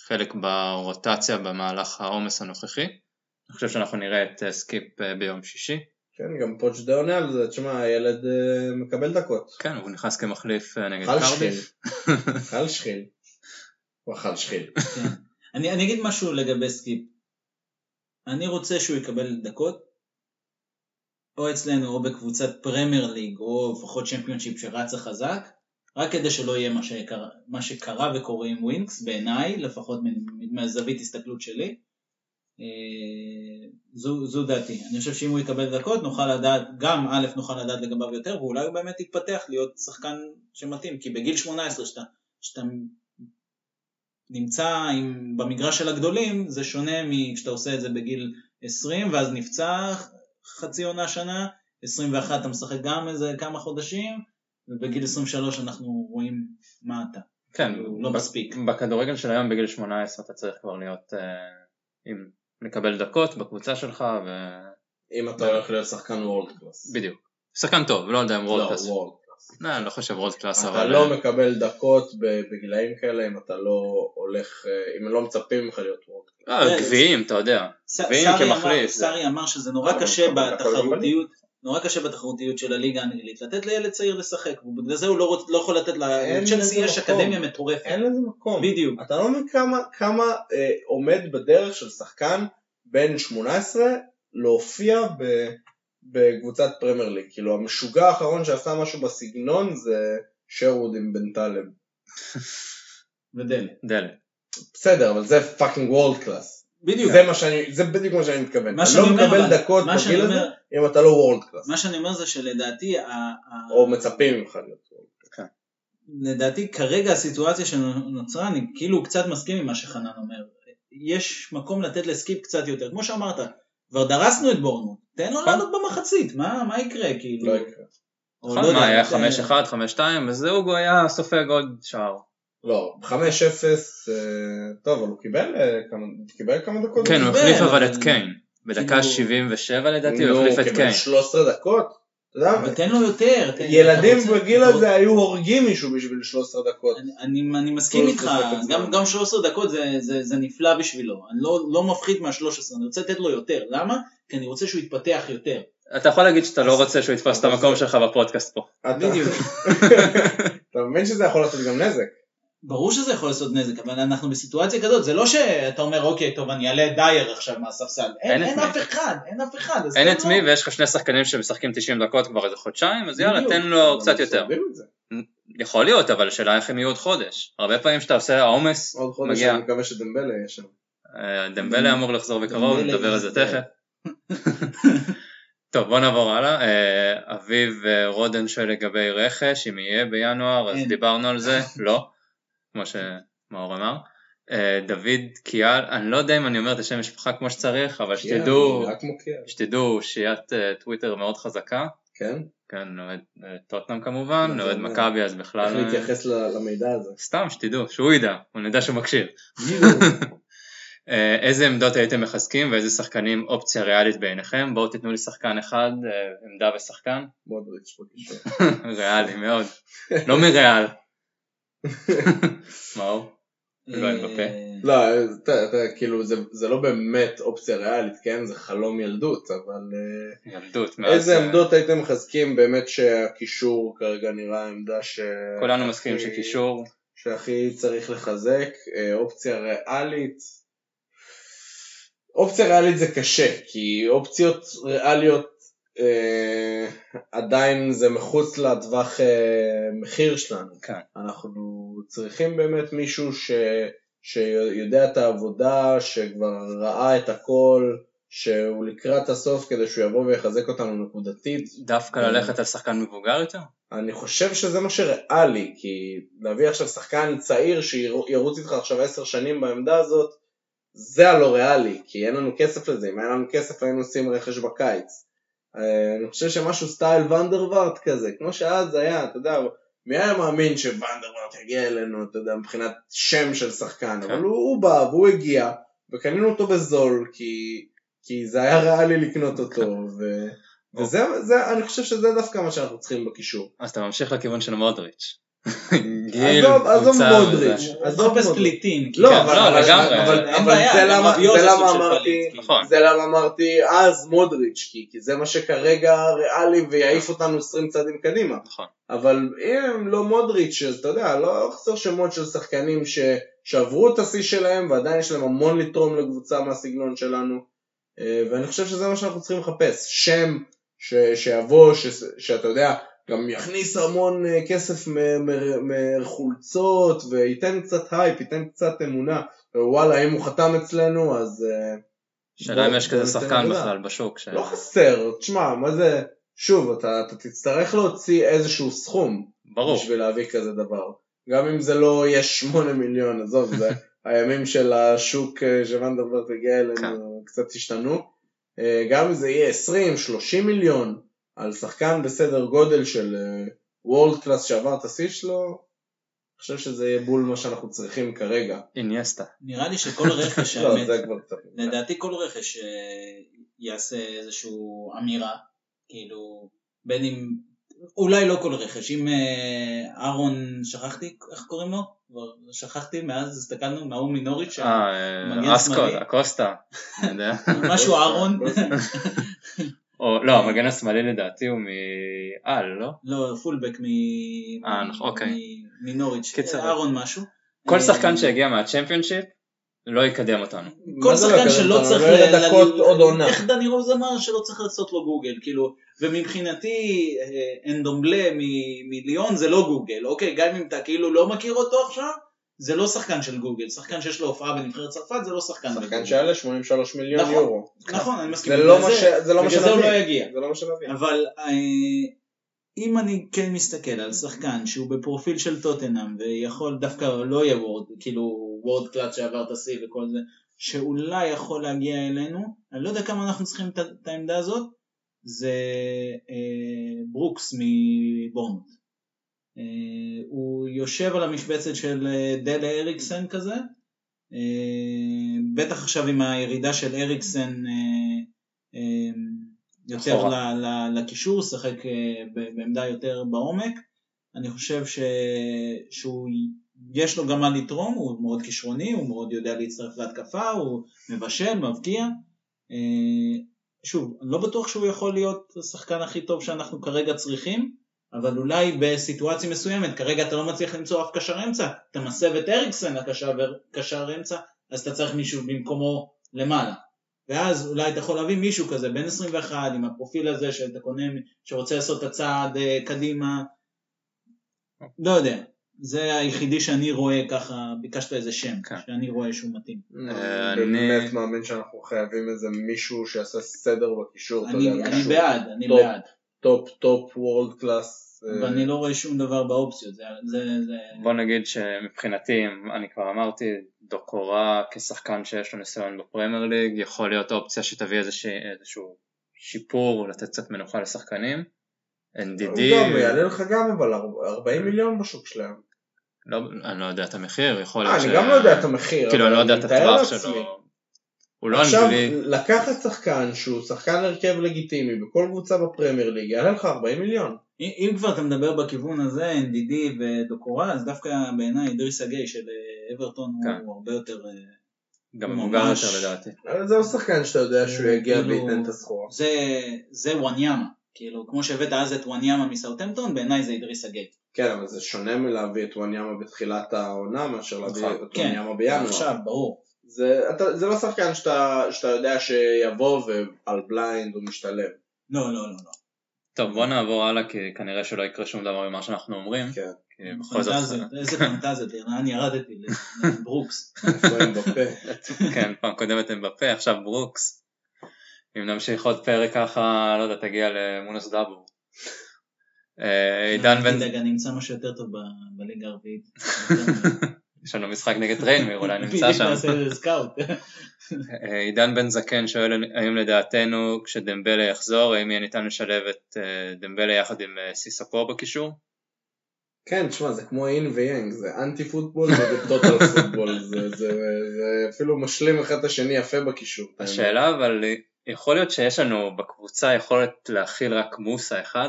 חלק ברוטציה במהלך העומס הנוכחי. אני חושב שאנחנו נראה את סקיפ ביום שישי. כן, גם פוץ' עונה על זה, תשמע, הילד אה, מקבל דקות. כן, הוא נכנס כמחליף אה, נגד קרדיף. אחלה שחקן. הוא אכל שחיל. כן. אני אני אגיד משהו לגבי סקיפ. אני רוצה שהוא יקבל דקות, או אצלנו או בקבוצת פרמייר ליג, או לפחות צ'מפיונשיפ שרצה חזק, רק כדי שלא יהיה מה שקרה, מה שקרה וקורה עם ווינקס, בעיניי, לפחות מהזווית הסתכלות שלי. אה, זו, זו דעתי. אני חושב שאם הוא יקבל דקות נוכל לדעת, גם א' נוכל לדעת לגביו יותר, ואולי הוא באמת יתפתח להיות שחקן שמתאים, כי בגיל 18 שאתה, שאתה נמצא עם, במגרש של הגדולים, זה שונה מכשאתה עושה את זה בגיל 20 ואז נפצע חצי עונה שנה, 21 אתה משחק גם איזה כמה חודשים, ובגיל 23 אנחנו רואים מה אתה. כן, לא מספיק. בכדורגל של היום בגיל 18 אתה צריך כבר להיות אה, עם לקבל דקות בקבוצה שלך אם אתה הולך להיות שחקן world class. ובדיוק. שחקן טוב, לא יודע אם לא, world class. world class. לא, אני לא חושב world class, אתה אבל... לא אה, מקבל דקות ב- בגילאים כאלה אם אתה לא הולך, אה, אם לא מצפים ממך להיות world class. אה, גביעים, אתה יודע. גביעים סארי אמר- כמחליף. סארי אמר שזה נורא אבל קשה בתחרותיות, נורא קשה בתחרותיות של הליגה האנגלית, לתת לילד צעיר לשחק, ובגלל זה הוא לא רוצ- לא יכול לתת ל... לצ'לסי יש מקום. אקדמיה מטורפת. אין לזה מקום. בדיוק. אתה לא מבין כמה, כמה אה, עומד בדרך של שחקן בן 18 להופיע ב, בקבוצת פרמייר ליג. כאילו המשוגע האחרון שעשה משהו בסגנון זה שרוד עם בן טלב. ודלת. דלת. בסדר, אבל זה fucking world class. בדיוק. זה מה שאני, זה בדיוק מה שאני מתכוון. מה שאני לא אומר, מקבל אבל- דקות בגיל הזה אם אתה לא world class. מה שאני אומר זה שלדעתי, ה- או מצפים ממך להיות world class. לדעתי כרגע הסיטואציה שנוצרה, אני כאילו קצת מסכים עם מה שחנן אומר. יש מקום לתת לסקיפ קצת יותר. כמו שאמרת, כבר דרסנו את בורנמות', תן לו נכון. לעלות במחצית, מה מה יקרה? כאילו... לא יקרה. נכון, לא מה, היה אתה- 5-1, 5-2, אז אוגו היה סופג עוד שער. לא, 5-0, אה, טוב, אבל הוא קיבל אה, כמה- קיבל כמה דקות. כן, הוא החליף אבל- את קיין. בדקה כאילו- 77 לדעתי הוא החליף את קיין. 13 דקות. אבל תן לו יותר. ילדים בגיל הזה היו הורגים מישהו בשביל 13 דקות. אני, מסכים איתך, גם, זמן. גם 13 דקות זה, זה, זה נפלא בשבילו, אני לא, לא מפחית מה-13, אני רוצה לתת לו יותר, למה? כי אני רוצה שהוא יתפתח יותר. אתה יכול להגיד שאתה לא רוצה שהוא יתפוס את המקום זה- שלך בפודקאסט פה. בדיוק. אתה מבין שזה יכול לעשות גם נזק. ברור שזה יכול לעשות נזק, אבל אנחנו בסיטואציה כזאת, זה לא שאתה אומר, אוקיי, טוב, אני אעלה את דייר עכשיו מהספסל, אין, אין אין. אף אחד, אין אף אחד. אין את לו. מי ויש לך שני שחקנים שמשחקים 90 דקות כבר איזה חודשיים, אז יאללה. תן לו קצת אבל יותר. יכול להיות, אבל השאלה איך הם יהיו עוד חודש. הרבה פעמים שאתה עושה העומס, עוד חודש מגיע. אני מקווה שדמבלה יהיה שם. אה, דמבלה אמור לחזור בקרוב, נדבר על זה. תכף. טוב בוא נעבור הלאה, אה, אביב אה, רודן שואל לגבי רכש, אם יהיה בינואר, אז. דיברנו על זה, לא, כמו שמאור אמר. אה, דוד קיאל, אני לא יודע אם אני אומר את השם משפחה כמו שצריך, אבל שתדעו. שתדעו שיית אה, טוויטר מאוד חזקה, כן? כן, אוהד אה, טוטנאם כמובן, אוהד אומר? מכבי אז איך בכלל, אה, להתייחס למידע הזה. סתם שתדעו, שהוא ידע, הוא נדע שהוא מקשיב. איזה עמדות הייתם מחזקים ואיזה שחקנים אופציה ריאלית בעיניכם? בואו תיתנו לי שחקן אחד, עמדה ושחקן. מודריץ' בבקשה. ריאלי מאוד. לא מריאל. מאור? לא, אה. לא, כאילו זה, לא באמת אופציה ריאלית, כן? זה חלום ילדות, אבל אה, ילדות. מאז, איזה עמדות הייתם מחזקים באמת שהקישור כרגע נראה עמדה ש... כולנו מסכימים שקישור, שהכי צריך לחזק, אה, אופציה ריאלית. אופציה ריאלית זה קשה, כי אופציות ריאליות עדיין זה מחוץ לטווח אה, מחיר שלנו. כן. אנחנו צריכים באמת מישהו ש, שיודע את העבודה, שכבר ראה את הכל, שהוא לקראת הסוף כדי שהוא יבוא ויחזק אותנו נקודתית. דווקא אה. ללכת על שחקן מבוגר יותר? אני חושב שזה מה שריאלי, כי להביא עכשיו שחקן צעיר שירוץ איתך עכשיו עשר שנים בעמדה הזאת, זה הלא ריאלי, כי אין לנו כסף לזה, אם היה לנו כסף היינו עושים רכש בקיץ. אה, אני חושב שמשהו סטייל ונדרווארט כזה, כמו שאז היה, אתה יודע, מי היה מאמין שוונדרווארט יגיע אלינו, אתה יודע, מבחינת שם של שחקן, כן. אבל הוא, הוא בא והוא הגיע, וקנינו אותו בזול, כי, כי זה היה ריאלי לקנות אותו, ו... וזה, זה, אני חושב שזה דווקא מה שאנחנו צריכים בקישור. אז אתה ממשיך לכיוון של מודריץ'. גיל, עזוב, עזוב קבוצה מודריץ'. עזוב מחפש מאוד. פליטים. לא, כן, אבל, לא, אבל, לגמרי. אבל, אין אבל בעיה, זה למה, אמרתי, כאילו. נכון. זה למה אמרתי אז מודריץ', כי, כי זה מה שכרגע ריאלי ויעיף אותנו 20 צעדים קדימה. נכון. אבל אם לא מודריץ', אז אתה יודע, לא חסר שמות של שחקנים ש, שעברו את השיא שלהם ועדיין יש להם המון לתרום לקבוצה מהסגנון שלנו. אה, ואני חושב שזה מה שאנחנו צריכים לחפש, שם ש, שיבוא, ש, שאתה יודע, גם יכניס המון אה, כסף מחולצות וייתן קצת הייפ, ייתן קצת אמונה. וואלה, אם הוא חתם אצלנו אז... אה, שאלה אם יש כזה שחקן. בכלל בשוק. ש- לא חסר, תשמע, מה זה, שוב, אתה, אתה תצטרך להוציא איזשהו סכום ברור. בשביל להביא כזה דבר. גם אם זה לא יהיה 8 מיליון, עזוב, זה הימים של השוק אה, שואן דר וארט הגיע כן. אלינו קצת השתנו. גם אם זה יהיה 20, 30 מיליון על שחקן בסדר גודל של וורלד קלאס שעבר את השיא שלו, אני חושב שזה יהיה בול מה שאנחנו צריכים כרגע. אינייסטה. נראה לי שכל רכש, לא, האמת. לדעתי כל רכש אה, יעשה איזושהי אמירה, כאילו, בין אם, אולי לא כל רכש, אם אה, אהרון, שכחתי, איך קוראים לו? כבר שכחתי, מאז הסתכלנו, מההוא מנוריץ', אה, מגן אה, אסקו, שמאלי. אקוסטה. משהו אהרון, או לא, המגן השמאלי לדעתי הוא מעל, לא? לא, פולבק מ- אה, נכון, אוקיי. מ- מנוריץ', קיצר. אהרון משהו. כל אה, שחקן שהגיע מהצ'מפיונשיפ לא יקדם אותנו. כל לא שחקן שלא? צריך לא דקות עוד עונה. איך דני רוז אמר שלא צריך לעשות לו גוגל כאילו ומבחינתי אה, אנדומבלה מ- מליון זה לא גוגל אוקיי גם אם אתה כאילו לא מכיר אותו עכשיו זה לא שחקן של גוגל שחקן שיש לו הופעה בנבחרת צרפת זה לא שחקן שחקן בגוגל. שיעלה 83 מיליון נכון. יורו. נכון אני מסכים זה לא מה ש- זה לא מה בגלל זה הוא לא שנביא. יגיע זה לא מה שנביא. אבל אה, אם אני כן מסתכל על שחקן שהוא בפרופיל של טוטנאם ויכול דווקא לא יהיה וורד, כאילו וורד קלאט שעבר את השיא וכל זה, שאולי יכול להגיע אלינו, אני לא יודע כמה אנחנו צריכים את העמדה הזאת, זה אה, ברוקס מבורנות. אה, הוא יושב על המשבצת של אה, דלה אריקסן כזה, אה, בטח עכשיו עם הירידה של אריקסן יותר לקישור, שחק בעמדה יותר בעומק. אני חושב ש... שהוא, יש לו גם מה לתרום, הוא מאוד כישרוני, הוא מאוד יודע להצטרף להתקפה, הוא מבשל, מבקיע. שוב, אני לא בטוח שהוא יכול להיות השחקן הכי טוב שאנחנו כרגע צריכים, אבל אולי בסיטואציה מסוימת, כרגע אתה לא מצליח למצוא אף קשר אמצע, אתה מסב את אריקסן לקשר קשר אמצע, אז אתה צריך מישהו במקומו למעלה. ואז אולי אתה יכול להביא מישהו כזה, בן 21, עם הפרופיל הזה שאתה קונה, שרוצה לעשות את הצעד אה, קדימה, לא יודע. זה היחידי שאני רואה ככה, ביקשת איזה שם, כן. שאני רואה שהוא מתאים. אה, אני אני- באמת מאמין שאנחנו חייבים איזה מישהו שיעשה סדר בקישור, אתה אני, יודע, אני בעד, אני טוב. בעד. top top world class. ואני לא רואה שום דבר באופציות, זה, זה, זה... בוא נגיד שמבחינתי, אני כבר אמרתי, דוקורה כשחקן שיש לו ניסיון בפרמייר ליג, יכול להיות אופציה שתביא איזושה, איזשהו שיפור, לתת קצת מנוחה לשחקנים. הוא אנדידי, גם יעלה לך גם אבל 40 מיליון בשוק שלהם. לא, אני לא יודע את המחיר, יכול אה, להיות אני גם לא יודע את המחיר. כאילו אבל אני לא יודע את מתאר הטווח לעצמי. שלו. הוא לא עכשיו, אנגלי, לקחת שחקן שהוא שחקן הרכב לגיטימי בכל קבוצה בפרמייר ליג, יעלה לך 40 מיליון. אם אם כבר אתה מדבר בכיוון הזה, NDD ודוקורה, אז דווקא בעיניי אידריס אגיי של אה, אברטון כן. הוא הרבה יותר... אה, גם מבוגר ממש- יותר לדעתי. אבל זה לא שחקן שאתה יודע שהוא יגיע כאילו- וייתן את הסחורה. זה, זה וואניאמה. כאילו, כמו שהבאת אז את וואניאמה מסאוטמפטון, בעיניי זה אידריס אגיי. כן, אבל זה שונה מלהביא את וואניאמה בתחילת העונה מאשר להביא נכון. את כן, וואניאמה בינואר. עכשיו, ברור. זה, אתה, זה לא שחקן שאתה, שאתה יודע שיבוא ועל blind הוא משתלם. לא, לא, לא. לא. טוב בוא נעבור הלאה כי כנראה שלא יקרה שום דבר ממה שאנחנו אומרים. כן. פנטזיות, איזה פנטזיות, לאן ירדתי? לברוקס. כן פעם קודמת הם בפה עכשיו ברוקס. אם נמשיך עוד פרק ככה לא יודע תגיע למונאס דאבור. אה, עידן בן אני אמצא משהו יותר טוב ב- בליגה הרביעית. יש לנו משחק נגד ריינמיר אולי נמצא בדיוק שם. נעשה איזה scout. אה, עידן בן זקן שואל האם לדעתנו כשדמבלה יחזור האם יהיה ניתן לשלב את אה, דמבלה יחד עם אה, סיסוקו בקישור? כן, תשמע, זה כמו יין ויאנג, זה anti football וזה total football, זה, זה, זה אפילו משלים אחד את השני יפה בקישור. השאלה אבל יכול להיות שיש לנו בקבוצה יכולת להכיל רק מוסה אחד?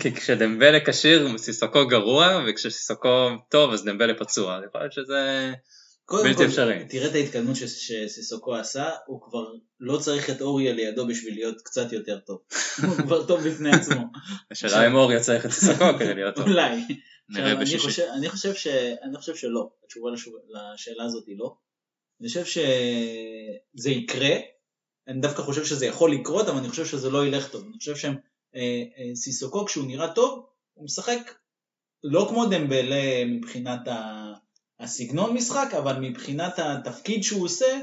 כי כשדמבלה כשיר סיסוקו גרוע וכשסיסוקו טוב אז דמבלה פצוע, יכול להיות שזה קודם בלתי כל, אפשרי. תראה את ההתקדמות שסיסוקו עשה, הוא כבר לא צריך את אוריה לידו בשביל להיות קצת יותר טוב. הוא כבר טוב בפני עצמו. השאלה אם אור יצא את סיסוקו כדי להיות טוב. אולי. אני. חושב, שלא, התשובה לשאלה הזאת היא לא. אני חושב שזה יקרה, אני דווקא חושב שזה יכול לקרות, אבל אני חושב שזה לא ילך טוב. אני חושב שהם, סיסוקו כשהוא נראה טוב, הוא משחק לא כמו דמבלה מבחינת הסגנון משחק, אבל מבחינת התפקיד שהוא עושה,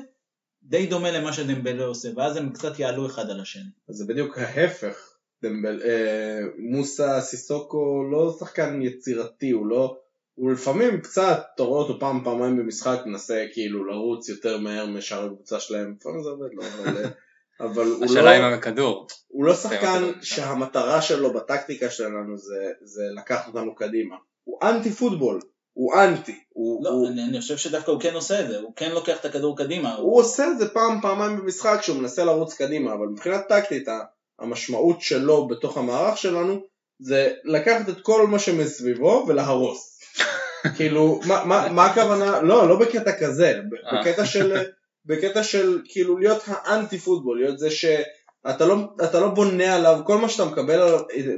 די דומה למה שדמבלה עושה, ואז הם קצת יעלו אחד על השני. אז זה בדיוק ההפך. דמבל, אה, מוסה סיסוקו לא שחקן יצירתי, הוא לא... הוא לפעמים קצת, אתה רואה אותו פעם פעמיים במשחק, מנסה כאילו לרוץ יותר מהר משאר הקבוצה שלהם, לפעמים זה עובד לו, אבל, אה, אבל הוא, השאלה אם לא, הכדור. הוא לא שחקן. שהמטרה שלו בטקטיקה שלנו זה, זה לקחת אותנו קדימה. הוא אנטי פוטבול, הוא אנטי, הוא, לא, הוא, אני, אני חושב שדווקא הוא כן עושה את זה, הוא כן לוקח את הכדור קדימה, הוא, הוא עושה את זה פעם פעמיים במשחק שהוא מנסה לרוץ קדימה, אבל מבחינת טקטית המשמעות שלו בתוך המערך שלנו זה לקחת את כל מה שמסביבו ולהרוס. כאילו, מה, מה, מה הכוונה? לא, לא בקטע כזה, אה. בקטע של, בקטע של כאילו להיות האנטי פוטבול, להיות זה שאתה לא, לא בונה עליו, כל מה שאתה מקבל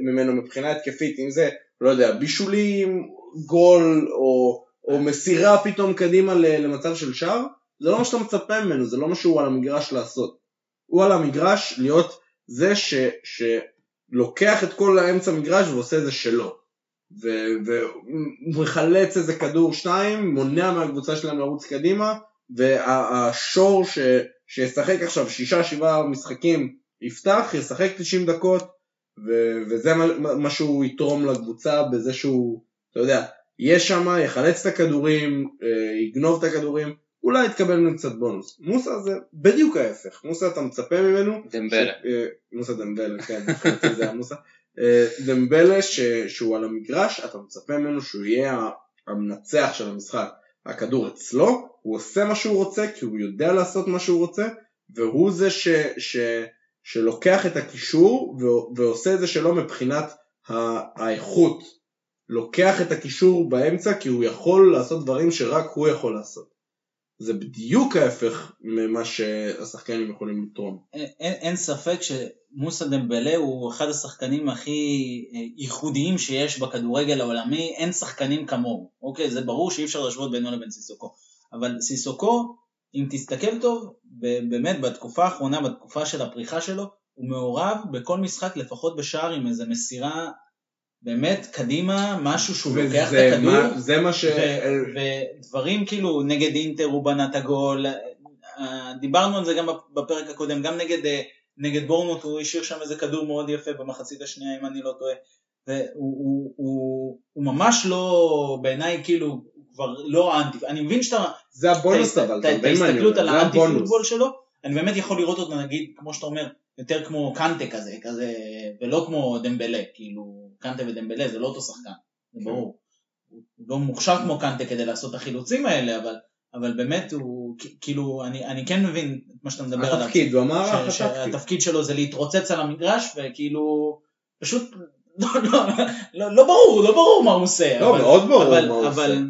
ממנו מבחינה התקפית, אם זה, לא יודע, בישולים, גול או, או מסירה פתאום קדימה למצב של שער, זה לא מה שאתה מצפה ממנו, זה לא מה שהוא על המגרש לעשות. הוא על המגרש להיות זה ש, שלוקח את כל האמצע מגרש ועושה את זה שלו. ומחלץ איזה כדור שניים, מונע מהקבוצה שלהם לרוץ קדימה, והשור ש, שישחק עכשיו שישה שבעה משחקים יפתח, ישחק 90 דקות, ו- וזה מה, מה שהוא יתרום לקבוצה בזה שהוא, אתה יודע, יהיה שם, יחלץ את הכדורים, אה, יגנוב את הכדורים, אולי יתקבל ממנו קצת בונוס. מוסה זה בדיוק ההפך, מוסה אתה מצפה ממנו, דמבלה. ש- אה, מוסה דמבלה, כן, זה המוסה. אה, דמבלה ש- שהוא על המגרש, אתה מצפה ממנו שהוא יהיה המנצח של המשחק. הכדור אצלו, הוא עושה מה שהוא רוצה כי הוא יודע לעשות מה שהוא רוצה, והוא זה ש, ש, שלוקח את הקישור ועושה את זה שלו מבחינת האיכות. לוקח את הקישור באמצע כי הוא יכול לעשות דברים שרק הוא יכול לעשות. זה בדיוק ההפך ממה שהשחקנים יכולים לתרום. אין, אין, אין ספק שמוסא דמבלה הוא אחד השחקנים הכי אה, ייחודיים שיש בכדורגל העולמי, אין שחקנים כמוהו, אוקיי? זה ברור שאי אפשר להשוות בינו לבין סיסוקו, אבל סיסוקו, אם תסתכל טוב, באמת בתקופה האחרונה, בתקופה של הפריחה שלו, הוא מעורב בכל משחק לפחות בשער עם איזה מסירה באמת קדימה, משהו שהוא לוקח את הכדור. מה- זה מה ש... ו- ודברים כאילו נגד אינטר הוא בנה את הגול, אה, דיברנו על זה גם בפרק הקודם, גם נגד, אה, נגד בורנמוט הוא השאיר שם איזה כדור מאוד יפה במחצית השנייה אם אני לא טועה, והוא הוא, הוא, הוא ממש לא, בעיניי כאילו, כבר לא אנטי, אני מבין שאתה, זה הבונוס אבל, את אתה מבין מה אני ההסתכלות? על האנטי. פוטבול שלו, אני באמת יכול לראות אותו נגיד, כמו שאתה אומר, יותר כמו קנטה כזה, כזה, ולא כמו דמבלה, כאילו, קנטה ודמבלה זה לא אותו שחקן, זה ברור. הוא לא מוכשר כמו קנטה כדי לעשות את החילוצים האלה, אבל אבל באמת הוא, כאילו, אני, אני כן מבין את מה שאתה מדבר עליו. התפקיד, ש- הטקטי. שהתפקיד שלו זה להתרוצץ על המגרש וכאילו פשוט לא, לא, לא, לא ברור, לא ברור מה הוא עושה. לא, אבל, מאוד ברור אבל, מה הוא אבל, עושה. אבל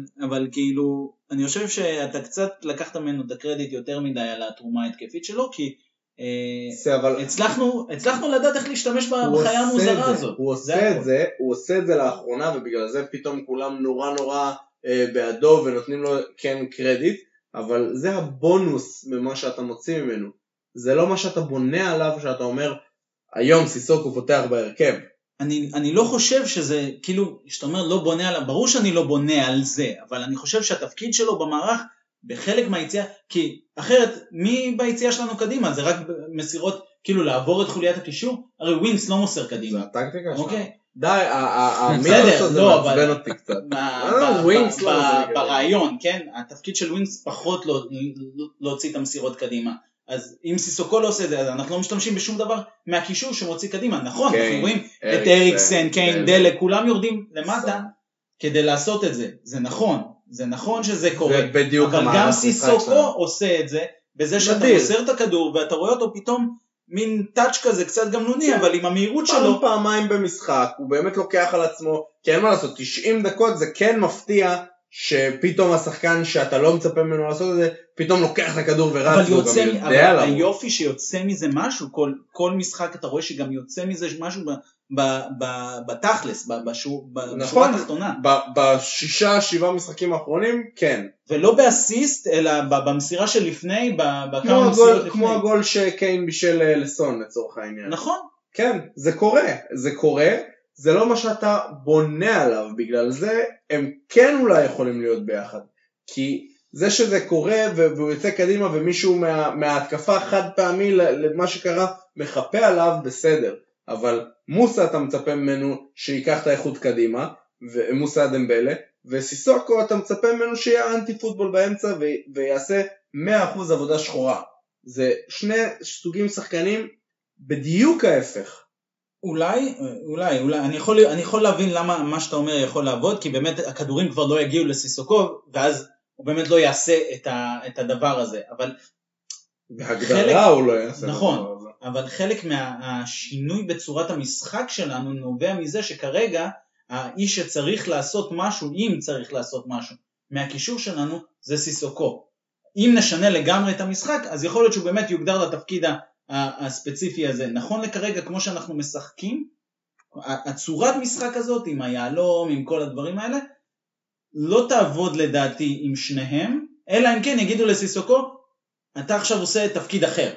כאילו, אני חושב שאתה קצת לקחת ממנו את הקרדיט יותר מדי על התרומה ההתקפית שלו, כי אה, זה אבל הצלחנו, הצלחנו לדעת איך להשתמש בחיה המוזרה את זה, הזאת. הוא זה עושה הכל. את זה, הוא עושה את זה לאחרונה ובגלל זה פתאום כולם נורא נורא אה, בעדו ונותנים לו כן קרדיט, אבל זה הבונוס ממה שאתה מוציא ממנו. זה לא מה שאתה בונה עליו שאתה אומר היום סיסוקו פותח בהרכב. אני, אני לא חושב שזה, כאילו, שאתה אומר לא בונה עליו, ברור שאני לא בונה על זה, אבל אני חושב שהתפקיד שלו במערך, בחלק מהיציאה, כי אחרת, מי ביציאה שלנו קדימה? זה רק מסירות, כאילו לעבור את חוליית הקישור? הרי ווינס לא מוסר זה קדימה, הטקטיקה שלך. אוקיי? די, ה- ה- בסדר, המיתוס הזה לא, מעצבן אותי קצת. לא, זה נגד. ברעיון, כן? התפקיד של ווינקס פחות לא- לא- להוציא את המסירות קדימה. אז אם סיסוקו לא עושה את זה, אז אנחנו לא משתמשים בשום דבר מהקישור שמוציא קדימה. נכון, קיין, אנחנו רואים את אריקסן, קיין, דלה. כולם יורדים למטה. כדי לעשות את זה. זה נכון, זה נכון שזה קורה. אבל גם סיסוקו שלנו. עושה את זה, בזה שאתה. מוסר את הכדור ואתה רואה אותו פתאום מין touch כזה קצת גמלוני, כן. אבל עם המהירות פעם שלו, פעמיים במשחק, הוא באמת לוקח על עצמו, כי אין מה לעשות, 90 דקות זה כן מפתיע שפתאום השחקן שאתה לא מצפה ממנו לעשות את זה, פתאום לוקח את הכדור ורץ, אבל יוצא, גם אבל. היופי שיוצא מזה משהו, כל, כל משחק אתה רואה שגם יוצא מזה משהו ב, ב, ב, בתכלס, ב, בשור, ב, נכון. בשורה התחתונה, ב- בשישה, שבעה משחקים האחרונים, כן. ולא באסיסט, אלא ב, במסירה של לפני, בכמה מסירות לפני. כמו הגול שקיין בישל אה, לסון לצורך העניין. נכון, כן, זה קורה, זה קורה, זה לא מה שאתה בונה עליו, בגלל זה הם כן אולי יכולים להיות ביחד. כי זה שזה קורה והוא יוצא קדימה ומישהו מה, מההתקפה חד פעמי למה שקרה מחפה עליו, בסדר. אבל מוסה אתה מצפה ממנו שייקח את האיכות קדימה, ומוסה דמבלה, וסיסוקו אתה מצפה ממנו שיהיה אנטי פוטבול באמצע ו- ויעשה 100% עבודה שחורה. זה שני סוגים שחקנים בדיוק ההפך. אולי, אולי, אולי, אני יכול, אני יכול להבין למה מה שאתה אומר יכול לעבוד, כי באמת הכדורים כבר לא יגיעו לסיסוקוב, ואז הוא באמת לא יעשה את, ה, את הדבר הזה, אבל בהגדרה חלק- הוא לא יעשה נכון. את הדבר הזה. אבל חלק מהשינוי בצורת המשחק שלנו נובע מזה שכרגע האיש שצריך לעשות משהו, אם צריך לעשות משהו, מהקישור שלנו זה סיסוקו. אם נשנה לגמרי את המשחק, אז יכול להיות שהוא באמת יוגדר לתפקיד הספציפי הזה. נכון לכרגע, כמו שאנחנו משחקים, הצורת משחק הזאת עם היהלום, עם כל הדברים האלה, לא תעבוד לדעתי עם שניהם, אלא אם כן יגידו לסיסוקו, אתה עכשיו עושה תפקיד אחר.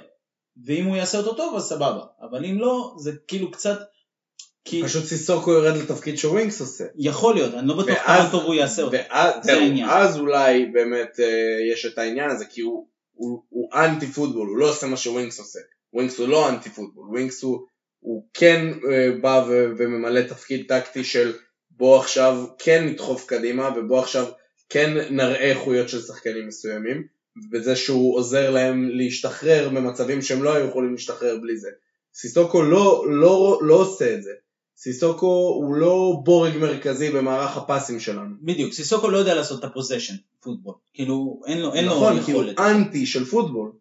ואם הוא יעשה אותו טוב אז סבבה, אבל אם לא זה כאילו קצת, כי פשוט סיסוקו יורד לתפקיד שווינקס עושה. יכול להיות, אני לא בטוח כמה טוב הוא יעשה אותו. ואז, זה העניין. אז אולי באמת אה, יש את העניין הזה, כי הוא, הוא, הוא anti football, הוא לא עושה מה שווינקס עושה. ווינקס הוא לא anti football, ווינקס הוא, הוא כן אה, בא ו, וממלא תפקיד טקטי של בוא עכשיו כן נדחוף קדימה, ובוא עכשיו כן נראה איכויות של שחקנים מסוימים, בזה שהוא עוזר להם להשתחרר במצבים שהם לא היו יכולים להשתחרר בלי זה. סיסוקו לא, לא, לא עושה את זה. סיסוקו הוא לא בורג מרכזי במערך הפסים שלנו. בדיוק, סיסוקו לא יודע לעשות את ה possession football, כאילו אין לו, אין נכון, לו כי הוא יכולת. אנטי של פוטבול.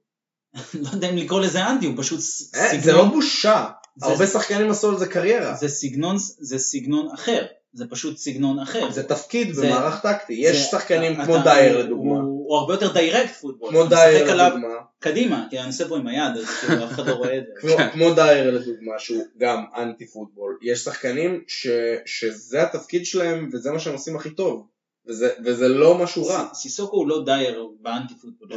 לא יודע אם לקרוא לזה אנטי, הוא פשוט אה, סגנון, זה לא בושה. הרבה שחקנים עשו על זה קריירה. זה סגנון, זה סגנון אחר, זה פשוט סגנון אחר. זה תפקיד זה- במערך טקטי. יש שחקנים כמו דייר לדוגמה. הוא הרבה יותר direct football, כמו דייר לדוגמה. קדימה, כי אני עושה פה עם היד, אז כאילו אף אחד לא רואה את זה. כמו- דייר לדוגמה שהוא גם anti football. יש שחקנים ש- שזה התפקיד שלהם וזה מה שהם עושים הכי טוב. וזה- וזה לא משהו רע. סיסוקו הוא לא דייר ב anti football.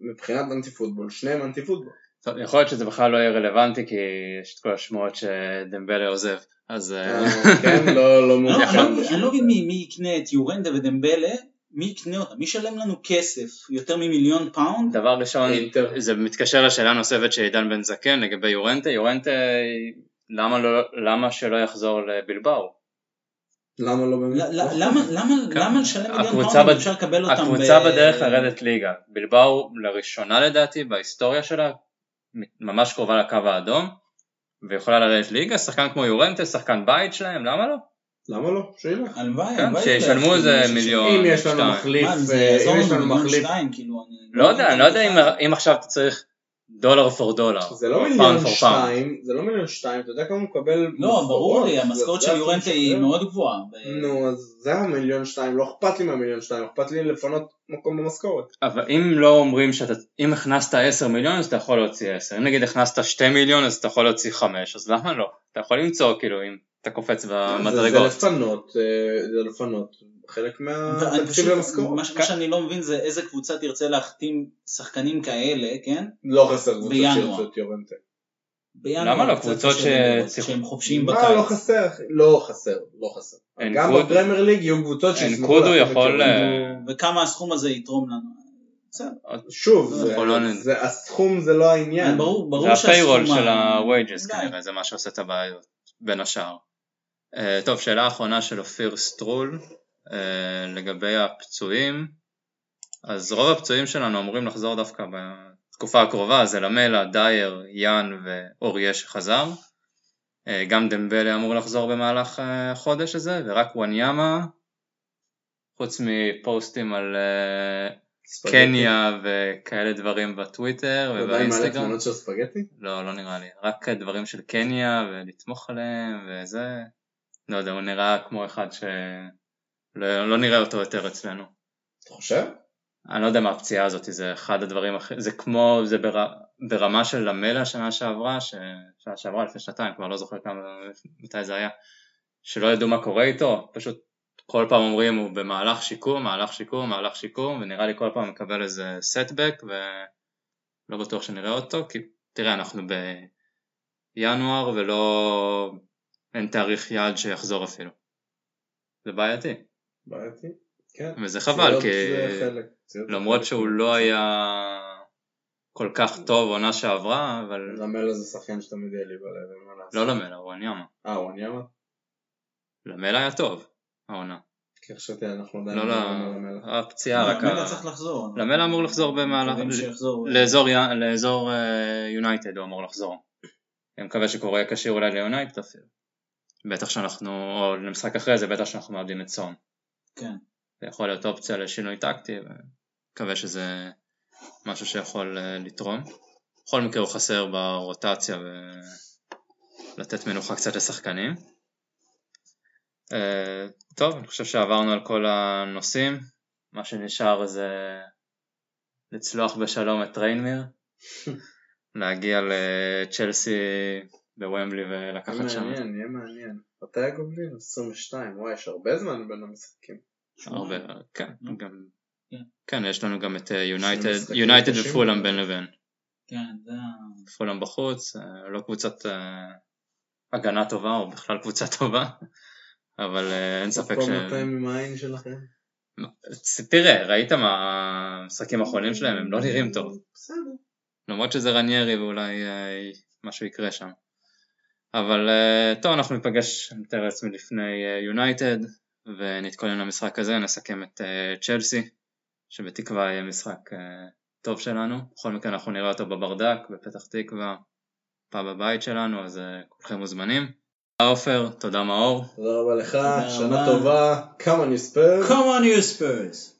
מבחינת anti football, שניהם anti football. טוב, יכול להיות שזה בכלל לא יהיה רלוונטי כי יש את כל השמועות שדמבלה עוזב, אז אה, כן, לא לא לא- מעוניין. אני לא מבין- לא מי מי יקנה את יורנטה ודמבלה, מי יקנה אותם? מי ישלם לנו כסף יותר ממיליון פאונד? דבר ראשון, אינטר. זה מתקשר לשאלה נוספת של עידן בן זקן לגבי יורנטה, יורנטה למה, לא, למה שלא יחזור לבילבאו? למה לא באמת? ל- ל- למה- למה כן. למה לשלם מיליון פאונד אם אפשר לקבל אותם? הקבוצה בדרך לרדת ליגה, בילבאו לראשונה לדעתי בהיסטוריה שלה, ממש קרובה לקו האדום, ויכולה לרדת ליגה, שחקן כמו יורנטה, שחקן בית שלהם, למה לא? למה לא? שילך. הלוואי, כן, הלוואי. שישלמו איזה מיליון. אם יש לנו. מחליף, אה, אם יש לנו מחליף, כאילו. לא יודע, אני לא יודע אם- אם עכשיו אתה צריך דולר פור דולר. זה לא מיליון. שתיים, זה לא מיליון שתיים, אתה יודע כמה הוא מקבל לא, ברור לי, זה- המשכורת זה של יורנטה היא. מאוד גבוהה. נו, אז זה המיליון שתיים, לא אכפת לי מהמיליון שתיים, אכפת לי לפנות מקום במשכורת. אבל אם לא אומרים שאתה, אם הכנסת 10 מיליון אז אתה יכול להוציא 10, אם נגיד הכנסת 2 מיליון אז אתה יכול להוציא 5, אז למה לא? אתה יכול למצוא כאילו אם אתה קופץ זה- זה במדרגות. לפנות, אה, זה לפנות חלק מהתקציב למשכורת. מה ש- מה שאני לא מבין זה איזה קבוצה תרצה להחתים שחקנים כאלה, כן? לא חסר קבוצות. שירצו את יורנטה. בינואר למה לא? קבוצות שהם חופשיים מה בקיץ. לא חסר? לא חסר, לא חסר. גם. בפרמייר ליג יהיו קבוצות שישמחו אנקודו יכול. אה, וכמה הסכום הזה יתרום לנו. שוב, זה- לא- זה- הסכום זה לא העניין. ברור, ברור זה שהסכום הפיירול של ה- ה-wages אולי. כנראה, זה מה שעושה את הבעיות, בין השאר. אה, טוב, שאלה אחרונה של אופיר סטרול, לגבי הפצועים, אז רוב הפצועים שלנו אמורים לחזור דווקא בתקופה הקרובה, זה למלה, דייר, יאן ואורייה שחזר. אה, גם דמבלה אמור לחזור במהלך אה, החודש הזה, ורק וואניאמה, חוץ מפוסטים על אה, ספגטי. קניה וכאלה דברים בטוויטר אתה יודע אם מעלה ובאינסטגרם. תמונות של ספגטי? לא, לא נראה לי. רק דברים של קניה ולתמוך עליהם וזה. לא יודע, הוא נראה כמו אחד שלא לא נראה אותו יותר אצלנו. אתה חושב? אני לא יודע מה הפציעה הזאת, זה אחד הדברים הכי... זה כמו, זה בר, ברמה של למלה שנה שעברה, ש... שנה שעברה לפני שנתיים, כבר לא זוכר כמה, מתי זה היה, שלא ידעו מה קורה איתו, פשוט כל פעם אומרים הוא במהלך שיקום, מהלך שיקום, מהלך שיקום, ונראה לי כל פעם מקבל איזה סטבק, ולא בטוח שנראה אותו, כי תראה, אנחנו בינואר ולא... אין תאריך יעד שיחזור אפילו. זה בעייתי, בעייתי. כן. וזה חבל, כי... למרות. שהוא לא היה כל כך טוב עונה שעברה, אבל למלה זה שחקן שתמיד יהיה לי בלב, אין מה לעשות. לא למלה, הוא עניימה. אה, וואניאמה? למלה היה טוב, העונה. כי חשבתי אנחנו עדיין לא, לא. הפציעה רק... למלה צריך לחזור. למלה אמור לחזור במהלך... לאזור יונייטד הוא אמור לחזור. אני מקווה שקוריאה כשיר אולי ליונייטד אפילו. בטח שאנחנו, או למשחק אחרי זה, בטח שאנחנו מאבדים את סון. כן. זה יכול להיות אופציה לשינוי טקטי, ומקווה שזה משהו שיכול אה, לתרום. בכל מקרה הוא חסר ברוטציה ולתת מנוחה קצת לשחקנים. אה, טוב, אני חושב שעברנו על כל הנושאים, מה שנשאר זה לצלוח בשלום את ריינמיר, להגיע לצ'לסי בוומבלי ולקחת יהיה שם מעניין, יהיה מעניין. מתי הגובלין? 22, וואי, יש הרבה זמן בין המשחקים. הרבה, כן. גם, כן. כן, יש לנו גם את יונייטד, משחקים יונייטד קשים. ופולאם בין לבין. כן, זה ה... פולאם בחוץ, אה, לא קבוצת אה, הגנה טובה או בכלל קבוצה טובה, אבל אה, אין ספק ש... כל מתי עם העין שלכם? תראה, ראית מה המשחקים האחרונים שלהם, הם לא נראים טוב. בסדר. למרות שזה רניירי ואולי אה, משהו יקרה שם. אבל אה, טוב, אנחנו ניפגש, אני מתאר לעצמי, לפני יונייטד, ונתכונן למשחק הזה, נסכם את אה, צ'לסי, שבתקווה יהיה משחק אה, טוב שלנו. בכל מקרה אנחנו נראה אותו בברדק, בפתח תקווה, פאב הבית שלנו, אז אה, כולכם מוזמנים. תודה עופר, תודה מאור. תודה רבה לך, תודה שנה רבה. טובה, כמה. Come on you Spurs!